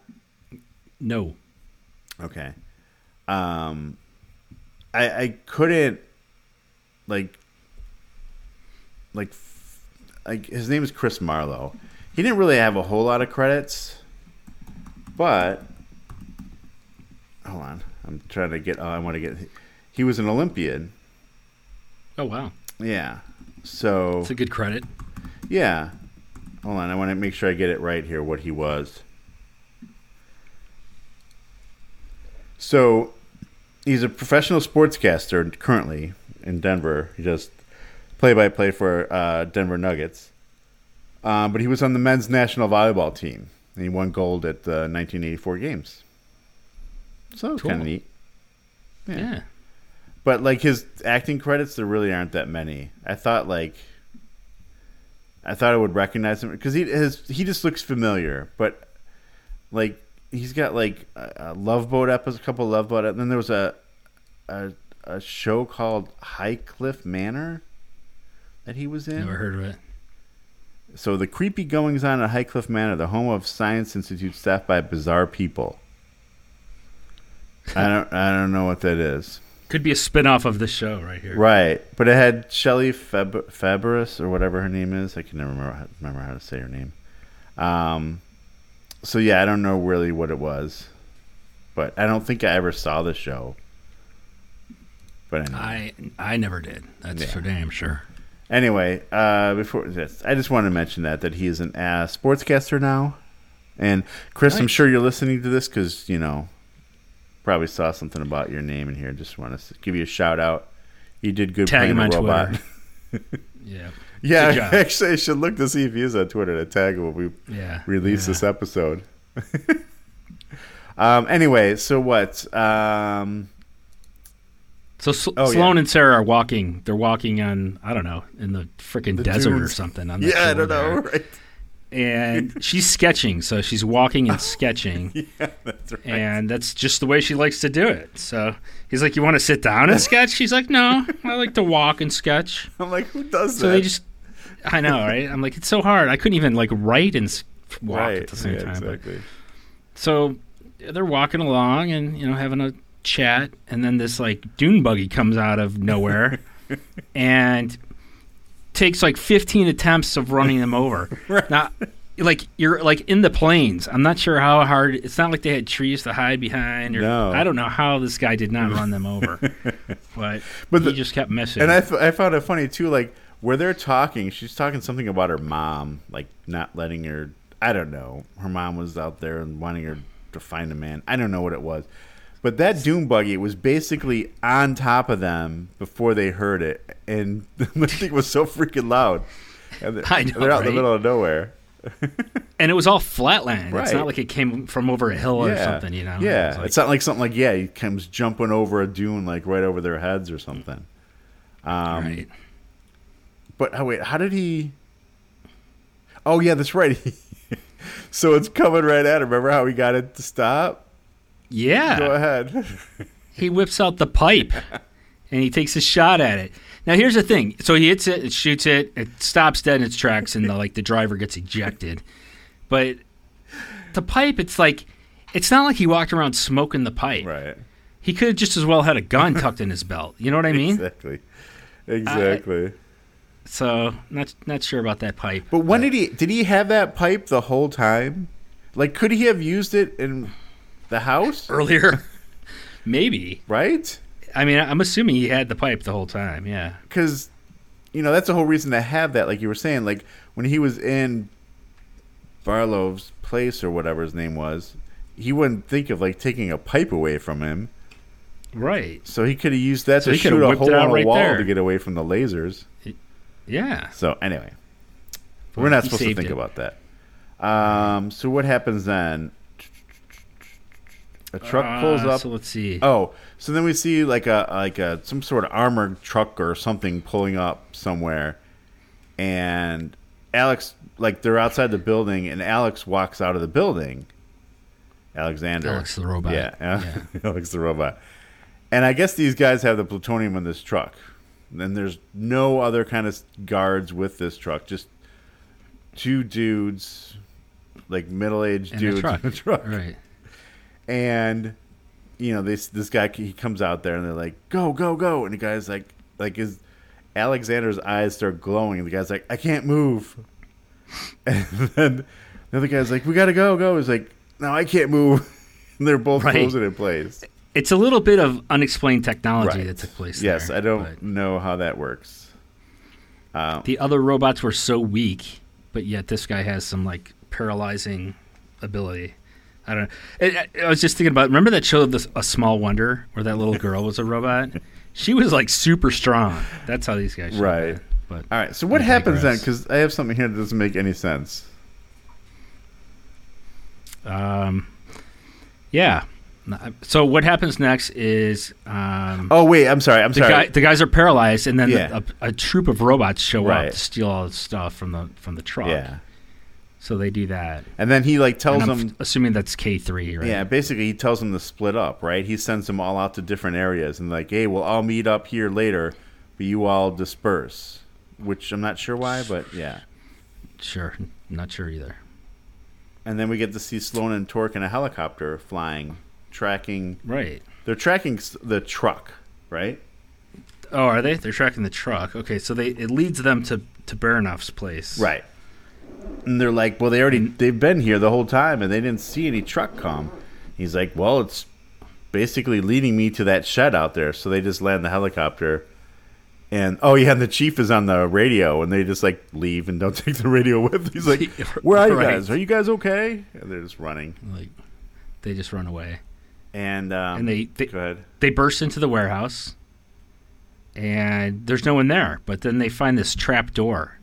no. Okay. Um I I couldn't like like like his name is Chris Marlowe. He didn't really have a whole lot of credits, but hold on. I'm trying to get oh, I want to get he was an Olympian. Oh wow. Yeah. So It's a good credit. yeah. Hold on, I want to make sure I get it right here what he was. So, he's a professional sportscaster currently in Denver. He does play-by-play for uh, Denver Nuggets. Um, but he was on the men's national volleyball team, and he won gold at the 1984 games. So Cool. kind of neat. Yeah. But like his acting credits, there really aren't that many. I thought like, I thought I would recognize him because he his he just looks familiar. But like he's got like a, a Love Boat episode, a couple of Love Boat, and then there was a a a show called Highcliffe Manor that he was in. Never heard of it. So the creepy goings on at Highcliffe Manor, the home of Science Institute staffed by bizarre people. I don't I don't know what that is. Could be a spin-off of this show right here. Right, but it had Shelley Fab- Fabris or whatever her name is. I can never remember how, remember how to say her name. Um, so yeah, I don't know really what it was, but I don't think I ever saw the show. But anyway, I I never did. That's Yeah. for damn sure. anyway, uh, before this, I just want to mention that that he is an uh, sportscaster now, and Chris, I'm sure you're listening to this because you know probably saw something about your name in here. Just want to give you a shout out. You did good Tag playing on robot. Twitter. Yeah. Yeah, actually, I should look to see if he is on Twitter to tag him when we Yeah. release yeah. this episode. um. Anyway, so what? Um. So S- Oh, Sloane yeah. and Sarah are walking. They're walking on I don't know in the freaking The desert or something. On the Yeah, I don't know. Right? And she's sketching, so she's walking and sketching, Yeah, that's right. and that's just the way she likes to do it. So he's like, "You want to sit down and sketch?" She's like, "No, I like to walk and sketch." I'm like, who does So that? So they just, I know, right? I'm like, it's so hard. I couldn't even like write and walk right. at the same yeah, time. But- Exactly. So they're walking along and you know having a chat, and then this like dune buggy comes out of nowhere and takes like 15 attempts of running them over. Now, like you're like in the plains. I'm not sure how hard. It's not like they had trees to hide behind. Or, No. I don't know how this guy did not run them over, but, But he the- just kept missing. And I, f- I found it funny too. Like where they're talking, she's talking something about her mom, like not letting her. I don't know. Her mom was out there and wanting her to find a man. I don't know what it was, but that dune buggy was basically on top of them before they heard it, and the thing was so freaking loud. And they're, I know, they're out in the middle of nowhere. And it was all flatland. It's not like it came from over a hill or something, you know? Yeah, It like- it's not like something like yeah, he comes jumping over a dune like right over their heads or something. Um, right. But oh wait, how did he? Oh yeah, that's right. so it's coming right at him. Remember how he got it to stop? Yeah. Go ahead. he whips out the pipe and he takes a shot at it. Now here's the thing. So he hits it, it shoots it, it stops dead in its tracks, and the like the driver gets ejected. But the pipe, it's like it's not like he walked around smoking the pipe. right. He could have just as well had a gun tucked in his belt. You know what I mean? Exactly. Exactly. So not not sure about that pipe. but when did he? Did he have that pipe the whole time? Like, could he have used it in the house? Earlier, maybe. Right? I mean, I'm assuming he had the pipe the whole time. Yeah. because you know that's the whole reason to have that like you were saying like when he was in barlow's place or whatever his name was he wouldn't think of like taking a pipe away from him Right. so he could have used that So to shoot a hole a right wall there. to get away from the lasers Yeah. so anyway we're not supposed to think it. about that um so what happens then a truck pulls Uh, up So let's see. Oh, so then we see like a like a some sort of armored truck or something pulling up somewhere, and Alex like they're outside the building, and Alex walks out of the building. Alexander, Alex the robot. yeah, Yeah. Alex the robot, and I guess these guys have the plutonium in this truck. And there's no other kind of guards with this truck, just two dudes, like middle-aged dudes in the truck Right. And you know this this guy he comes out there and they're like go go go and the guy's like like his Alexander's eyes start glowing and the guy's like I can't move and then the other guy's like we gotta go go he's like no I can't move and they're both Right. frozen in place It's a little bit of unexplained technology Right. that took place. yes there, I don't but know how that works um, The other robots were so weak, but yet this guy has some like paralyzing ability. I don't know. I, I- I was just thinking about. Remember that show, this, A Small Wonder, where that little girl was a robot? She was like super strong. That's how these guys. Right. But all right so what happens then because I have something here that doesn't make any sense um, yeah. So what happens next is um, oh wait I'm sorry I'm the sorry guy the guys are paralyzed, and then Yeah. a, a troop of robots show Right. up to steal all the stuff from the from the truck. yeah So they do that. and then he like tells them f- assuming that's K three, right? Yeah, basically he tells them to split up, right? He sends them all out to different areas and like, hey, well I'll meet up here later, but you all disperse. Which I'm not sure why, but yeah. Sure. Not sure either. And then we get to see Sloane and Torque in a helicopter flying, tracking. Right. They're tracking the truck, right? Oh, are they? They're tracking the truck. Okay, so they it leads them to to Baronoff's place. Right. And they're like, well, they already they've been here the whole time and they didn't see any truck come. He's like, well, it's basically leading me to that shed out there. So they just land the helicopter. And oh yeah, and the chief is on the radio, and they just like leave and don't take the radio with. He's like, "Where are you Right. guys? Are you guys okay?" And they're just running. Like they just run away. And um, And they- they-. They burst into the warehouse and there's no one there, but then they find this trap door.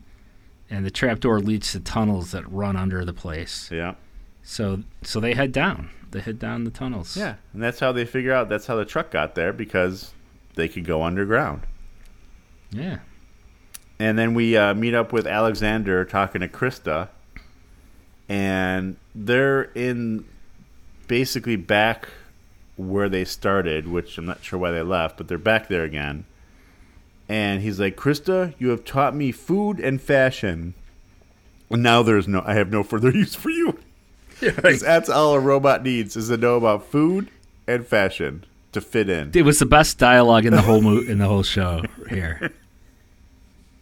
And the trap door leads to tunnels that run under the place. Yeah, So so they head down. They head down the tunnels. yeah, and that's how they figure out that's how the truck got there because they could go underground. Yeah. And then we uh, meet up with Alexander talking to Krista, and they're in basically back where they started, which I'm not sure why they left, but they're back there again. And he's like, Krista, you have taught me food and fashion. And now there's no, I have no further use for you. you. 'Cause That's all a robot needs is to know about food and fashion to fit in. It was the best dialogue in the whole mo- in the whole show here.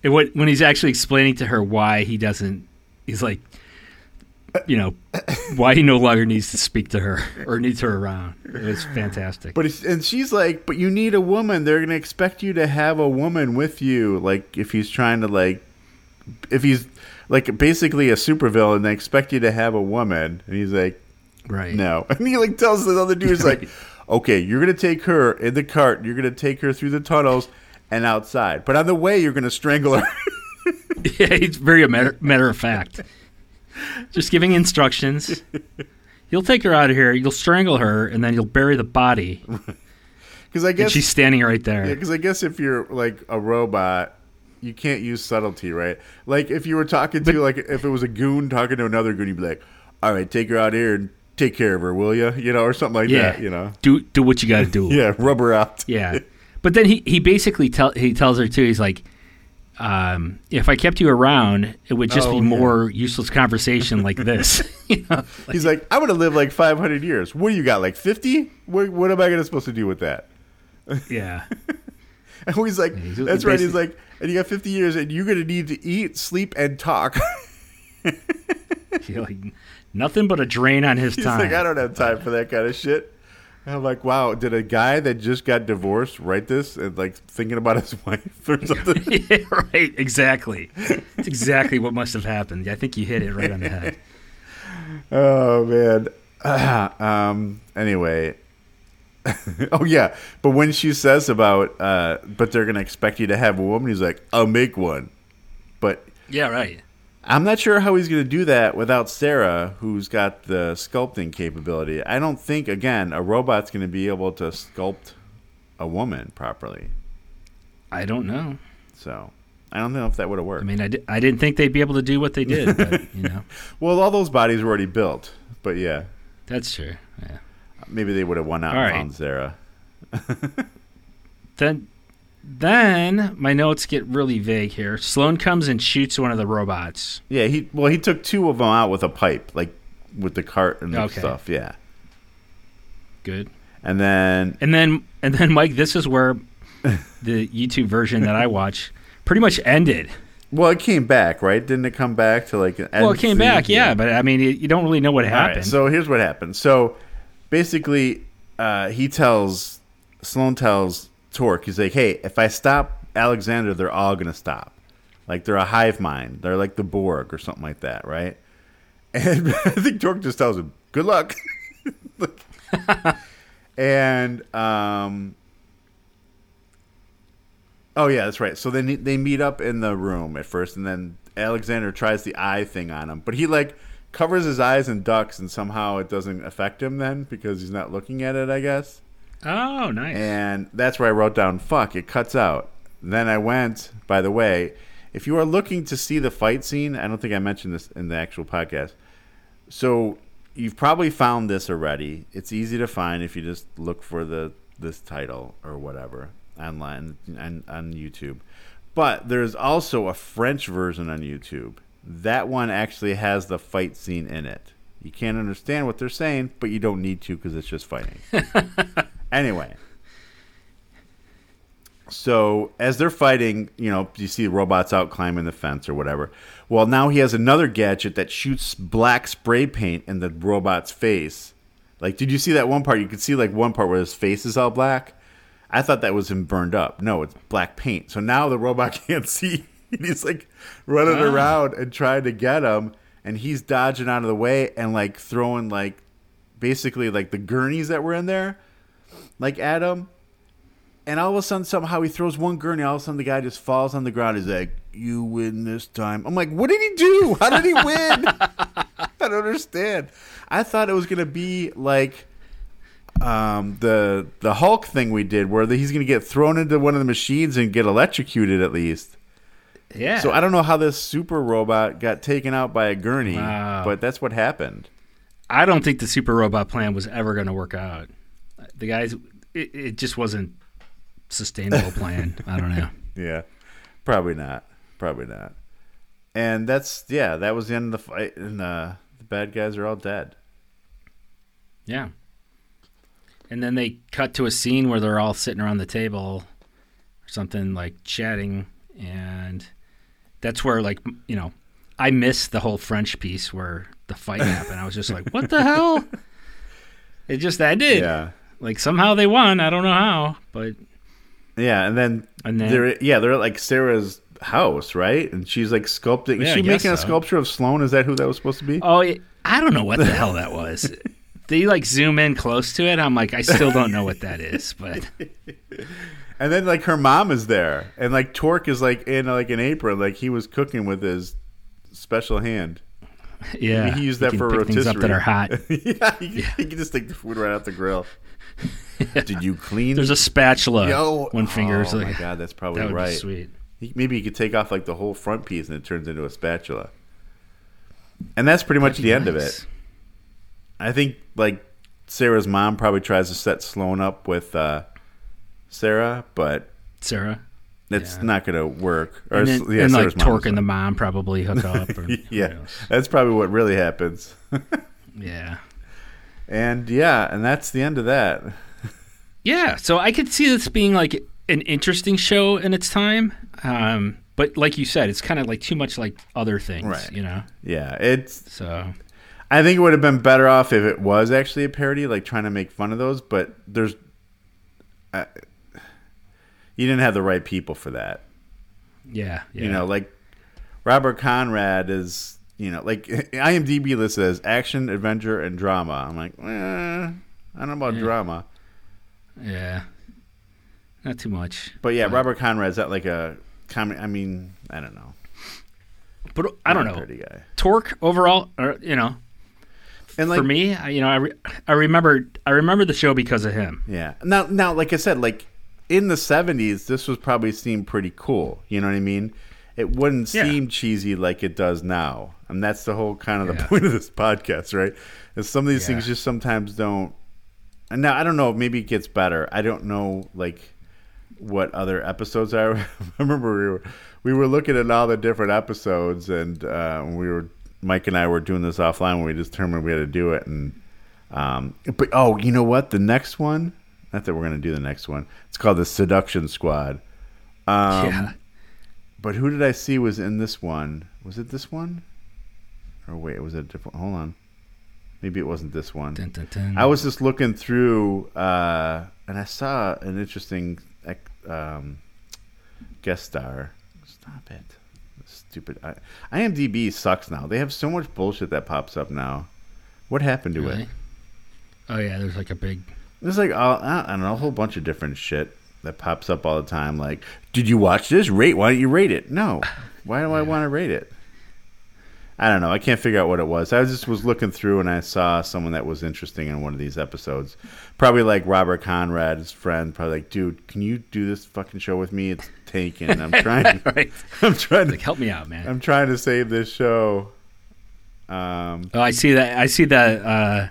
It, when when he's actually explaining to her why he doesn't, he's like, you know, why he no longer needs to speak to her or needs her around. It was fantastic. But it's, and she's like, but you need a woman. They're gonna expect you to have a woman with you. Like if he's trying to like, if he's like basically a supervillain, they expect you to have a woman. And he's like, right. no. And he like tells the other dude, he's like, okay, you're gonna take her in the cart. You're gonna take her through the tunnels and outside. But on the way, you're gonna strangle her. Yeah, he's very matter, matter of fact. Just giving instructions. You'll take her out of here. You'll strangle her, and then you'll bury the body. Because I And guess she's standing right there. Yeah, because I guess if you're like a robot, you can't use subtlety, right? Like if you were talking to like if it was a goon talking to another goon, you'd be like, "All right, take her out here and take care of her, will you?" You know, or something like yeah, that. You know, do do what you got to do. yeah, rub her out. Yeah. But then he, he basically tell he tells her too. He's like, um, if I kept you around, it would just Oh, be yeah. more useless conversation like this. you know? He's like, "I'm gonna live like 500 years. What do you got? Like 50? What, what am I gonna supposed to do with that?" Yeah. And he's like, he's- "That's right." He's like, "And you got 50 years, and you're gonna need to eat, sleep, and talk." Like, nothing but a drain on his He's time. like, I don't have time for that kind of shit. And I'm like, wow, did a guy that just got divorced write this and like thinking about his wife or something? yeah, right. Exactly. It's exactly what must have happened. I think you hit it right on the head. oh man. um. Anyway. oh yeah, but when she says about, uh, but they're gonna expect you to have a woman, he's like, I'll make one. But Yeah, right. I'm not sure how he's going to do that without Sarah, who's got the sculpting capability. I don't think, again, a robot's going to be able to sculpt a woman properly. I don't know. So I don't know if that would have worked. I mean, I, di- I didn't think they'd be able to do what they did, but you know, well, all those bodies were already built, but yeah, that's true. Yeah. maybe they would have won out All and right. found Sarah. Then, then my notes get really vague here. Sloane comes and shoots one of the robots. Yeah, he well he took two of them out with a pipe, like with the cart and Okay. stuff. Yeah, Good. and then And then, and then, Mike, this is where the YouTube version that I watch pretty much ended. well, it came back, right? Didn't it come back to like? An Well, it came back, yeah, but I mean, you don't really know what All happened. right, so here's what happened. So basically, uh, he tells Sloane tells Torque, he's like, "Hey, if I stop Alexander, they're all gonna stop. Like they're a hive mind. They're like the Borg or something like that, right?" And I think Torque just tells him, "Good luck." and um. Oh yeah, that's right. So then they meet up in the room at first, and then Alexander tries the eye thing on him, but he like covers his eyes and ducks, and somehow it doesn't affect him then because he's not looking at it, I guess. Oh, nice. And that's where I wrote down, "Fuck, it cuts out." Then I went. By the way, if you are looking to see the fight scene, I don't think I mentioned this in the actual podcast. So you've probably found this already. It's easy to find if you just look for the this title or whatever online and on YouTube. But there's also a French version on YouTube. That one actually has the fight scene in it. You can't understand what they're saying, but you don't need to because it's just fighting. anyway, so as they're fighting, you know, you see robots out climbing the fence or whatever. Well, now he has another gadget that shoots black spray paint in the robot's face. Like, did you see that one part? You could see like one part where his face is all black. I thought that was him burned up. No, it's black paint. So now the robot can't see. He's like running Ah. around and trying to get him, and he's dodging out of the way and like throwing like basically like the gurneys that were in there, like Adam. And all of a sudden, somehow he throws one gurney. All of a sudden, the guy just falls on the ground. He's like, "You win this time." I'm like, "What did he do? How did he win?" I don't understand. I thought it was gonna be like um, the the Hulk thing we did, where the, he's gonna get thrown into one of the machines and get electrocuted at least. yeah. So I don't know how this super robot got taken out by a gurney, Wow. but that's what happened. I don't think the super robot plan was ever going to work out. The guys, it, it just wasn't sustainable plan. I don't know. Yeah, probably not. Probably not. And that's yeah, that was the end of the fight, and uh, the bad guys are all dead. Yeah. And then they cut to a scene where they're all sitting around the table or something like chatting and that's where like you know I miss the whole French piece where the fight happened. I was just like, what the hell? It just ended. Yeah. Like somehow they won. I don't know how, but Yeah, and then, And then- they're yeah they're at like Sarah's house, right? And she's like sculpting. Is she making a sculpture of Sloane? Is that who that was supposed to be? oh, I don't know what the hell that was. They like zoom in close to it. I'm like, I still don't know what that is, but And then like her mom is there, and like Torque is like in like an apron, like he was cooking with his special hand. yeah, he used that for pick things up that are hot. yeah, he, he can just take the food right out the grill. Did you clean? There's a spatula. Yo, one finger. Oh like, my god, that's probably that right. sweet. Maybe he could take off like the whole front piece and it turns into a spatula. And that's pretty much the be end of it. I think like Sarah's mom probably tries to set Sloane up with uh, Sarah, but Sarah. it's Yeah. not going to work. Or And, then, yeah, and like Torque and the mom probably hook up. Or, yeah, that's probably what really happens. yeah. And yeah, and that's the end of that. Yeah, so I could see this being like an interesting show in its time. Um, but like you said, it's kind of like too much like other things, Right. you know? Yeah, it's. So, I think it would have been better off if it was actually a parody, like trying to make fun of those. But there's, uh, you didn't have the right people for that. yeah. yeah. You know, like Robert Conrad is, you know, like IMDb listed as action, adventure, and drama. I'm like, eh, I don't know about Yeah. drama, Yeah. Not too much. but yeah, But- Robert Conrad's that like a comedy. I mean, I don't know. But I don't Not know. parody guy. Torque overall, or, you know, And like, for me, I, you know, I, re- I remember I remember the show because of him. Yeah. Now, now, like I said, like in the '70s, this was probably seemed pretty cool. You know what I mean? It wouldn't Yeah. seem cheesy like it does now, and that's the whole kind of the point of this podcast, right? Is some of these things just sometimes don't. And now I don't know. Maybe it gets better. I don't know, like what other episodes are. I remember we were we were looking at all the different episodes, and uh, we were Mike and I were doing this offline when we determined we had to do it, and um, but oh, you know what? The next one, not that we're gonna do the next one. It's called the Seduction Squad. Um, yeah. But who did I see was in this one? Was it this one? Or wait, was it a different? Hold on. Maybe it wasn't this one. Dun, dun, dun. I was just looking through, uh, and I saw an interesting um, guest star. Stop it, stupid. I, IMDb sucks now. They have so much bullshit that pops up now. What happened to Really? it? Oh yeah, there's like a big. There's like all, I don't know a whole bunch of different shit that pops up all the time. Like, did you watch this? Rate? Why don't you rate it? No. Why do I want to rate it? I don't know. I can't figure out what it was. I just was looking through and I saw someone that was interesting in one of these episodes. Probably like Robert Conrad's friend. Probably like, dude, can you do this fucking show with me? It's taken. I'm trying. Right. I'm trying Like to. help me out, man. I'm trying to save this show. Um, Oh, I see that. I see that uh,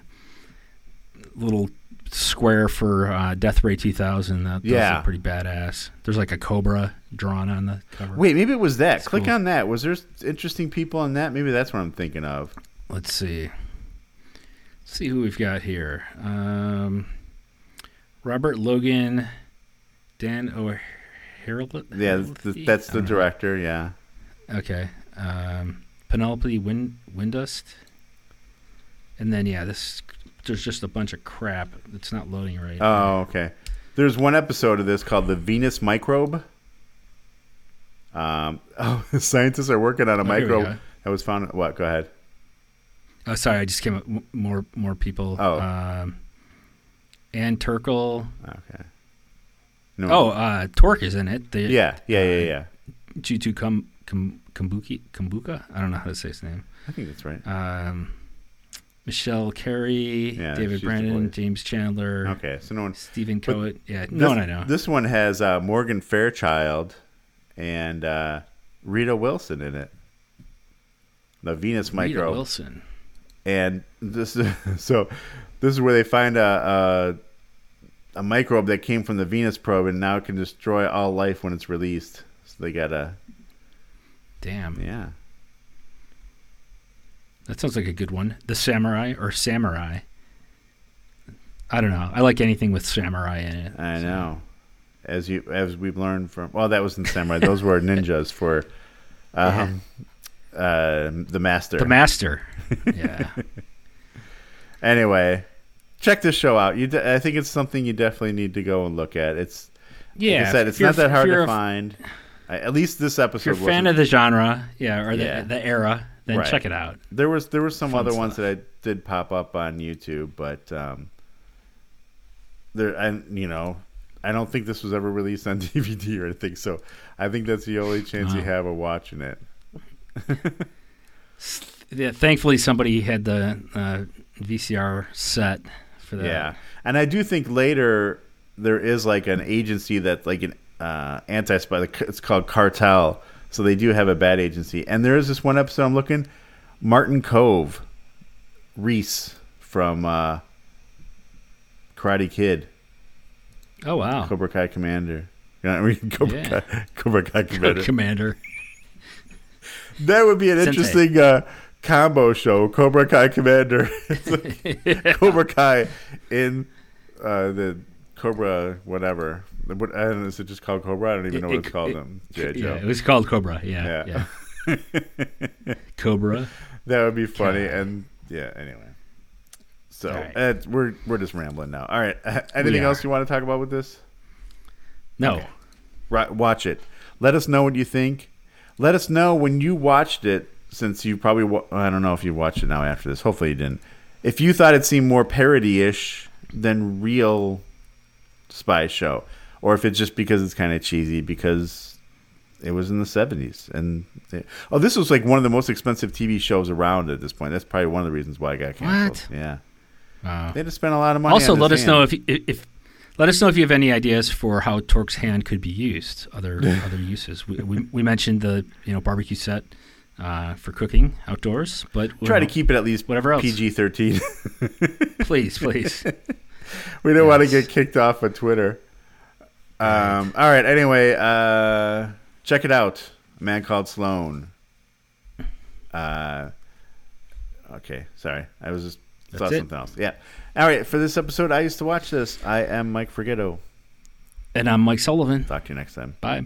little square for uh, Death Ray 2000. That, Yeah. pretty badass. There's like a cobra drawn on the cover. wait, maybe it was that. Click cool. on that. Was there interesting people on that? Maybe that's what I'm thinking of. Let's see. Let's see who we've got here. Um, Robert Logan, Dan O'Hara. Yeah, th- that's the director. Yeah. Okay. Um, Penelope Win- Windust. And then yeah, this there's just a bunch of crap that's not loading right. Oh, okay. There's one episode of this called the Venus microbe. Um, oh, scientists are working on a Oh, microbe that was found. What? Go ahead. Oh, sorry, I just came up more more people. Oh. Um, Ann Turkel. Okay. No. Oh, uh, Torque is in it. The, yeah, yeah, yeah, yeah. Jitu Kum, Kum, Kumbuki, Cumbuka? I don't know how to say his name. I think that's right. Um, Michelle Carey, Yeah, David Brennan. James Chandler, Okay, so no one. Stephen Coit. Yeah, This, no one I know. This one has uh, Morgan Fairchild and uh, Rita Wilson in it. The Venus Micro. Rita. Wilson. and this is so this is where they find a, a a microbe that came from the Venus probe and now can destroy all life when it's released. So they gotta Damn. yeah. That sounds like a good one. The Samurai or Samurai. I don't know. I like anything with samurai in it. I know. As you as we've learned from well that was in Samurai. Those were ninjas for um uh, the master. The master. Yeah. anyway, check this show out. You, de- I think it's something you definitely need to go and look at. It's yeah. like I said, it's not that hard to a- find. At least this episode. If you're a fan of the genre, yeah, or the, Yeah. the era, then Right. check it out. There was there were some Fun other ones that I did pop up on YouTube, but um, there and you know I don't think this was ever released on DVD or anything. So I think that's the only chance you have of watching it. Yeah, thankfully, somebody had the uh, VCR set for that. Yeah, and I do think later there is like an agency that like an uh, anti-spy. It's called KARTEL. So they do have a bad agency. And there is this one episode I'm looking. Martin Kove, Reese from uh, Karate Kid, Oh wow. Cobra Kai Commander. You know, I mean, Cobra, Yeah. Kai, Cobra Kai Commander. Commander. That would be an Sensei. interesting uh, combo show. Cobra Kai Commander, Cobra Kai in uh, the Cobra whatever. What, I is it just called Cobra? I don't even know what It- it's called. it- them. Yeah, Joe. it was called Cobra. Yeah. Yeah. yeah. Cobra. that would be funny. And yeah, anyway. So right. uh, we're we're just rambling now. All right. Anything else you want to talk about with this? No. Right, watch it. Let us know what you think. Let us know when you watched it, since you probably wa- I don't know if you watched it now after this. Hopefully you didn't. If you thought it seemed more parody-ish than real spy show, or if it's just because it's kind of cheesy because it was in the seventies and they- oh, this was like one of the most expensive TV shows around at this point. That's probably one of the reasons why it got canceled. What? Yeah, Wow. they had to spend a lot of money. Also, on let this us know hand. if, if let us know if you have any ideas for how Torque's hand could be used. Other other uses. We, we, we mentioned the you know barbecue set uh, for cooking outdoors, but we'll try to keep it at least Whatever else. PG thirteen. please please. We don't want to get kicked off of Twitter. Um, all right. Anyway, uh, check it out. A man called Sloane. Uh, okay. Sorry. I was just That's saw it. something else. Yeah. All right. For this episode, I used to watch this. I am Mike Forgetto. And I'm Mike Sullivan. Talk to you next time. Bye.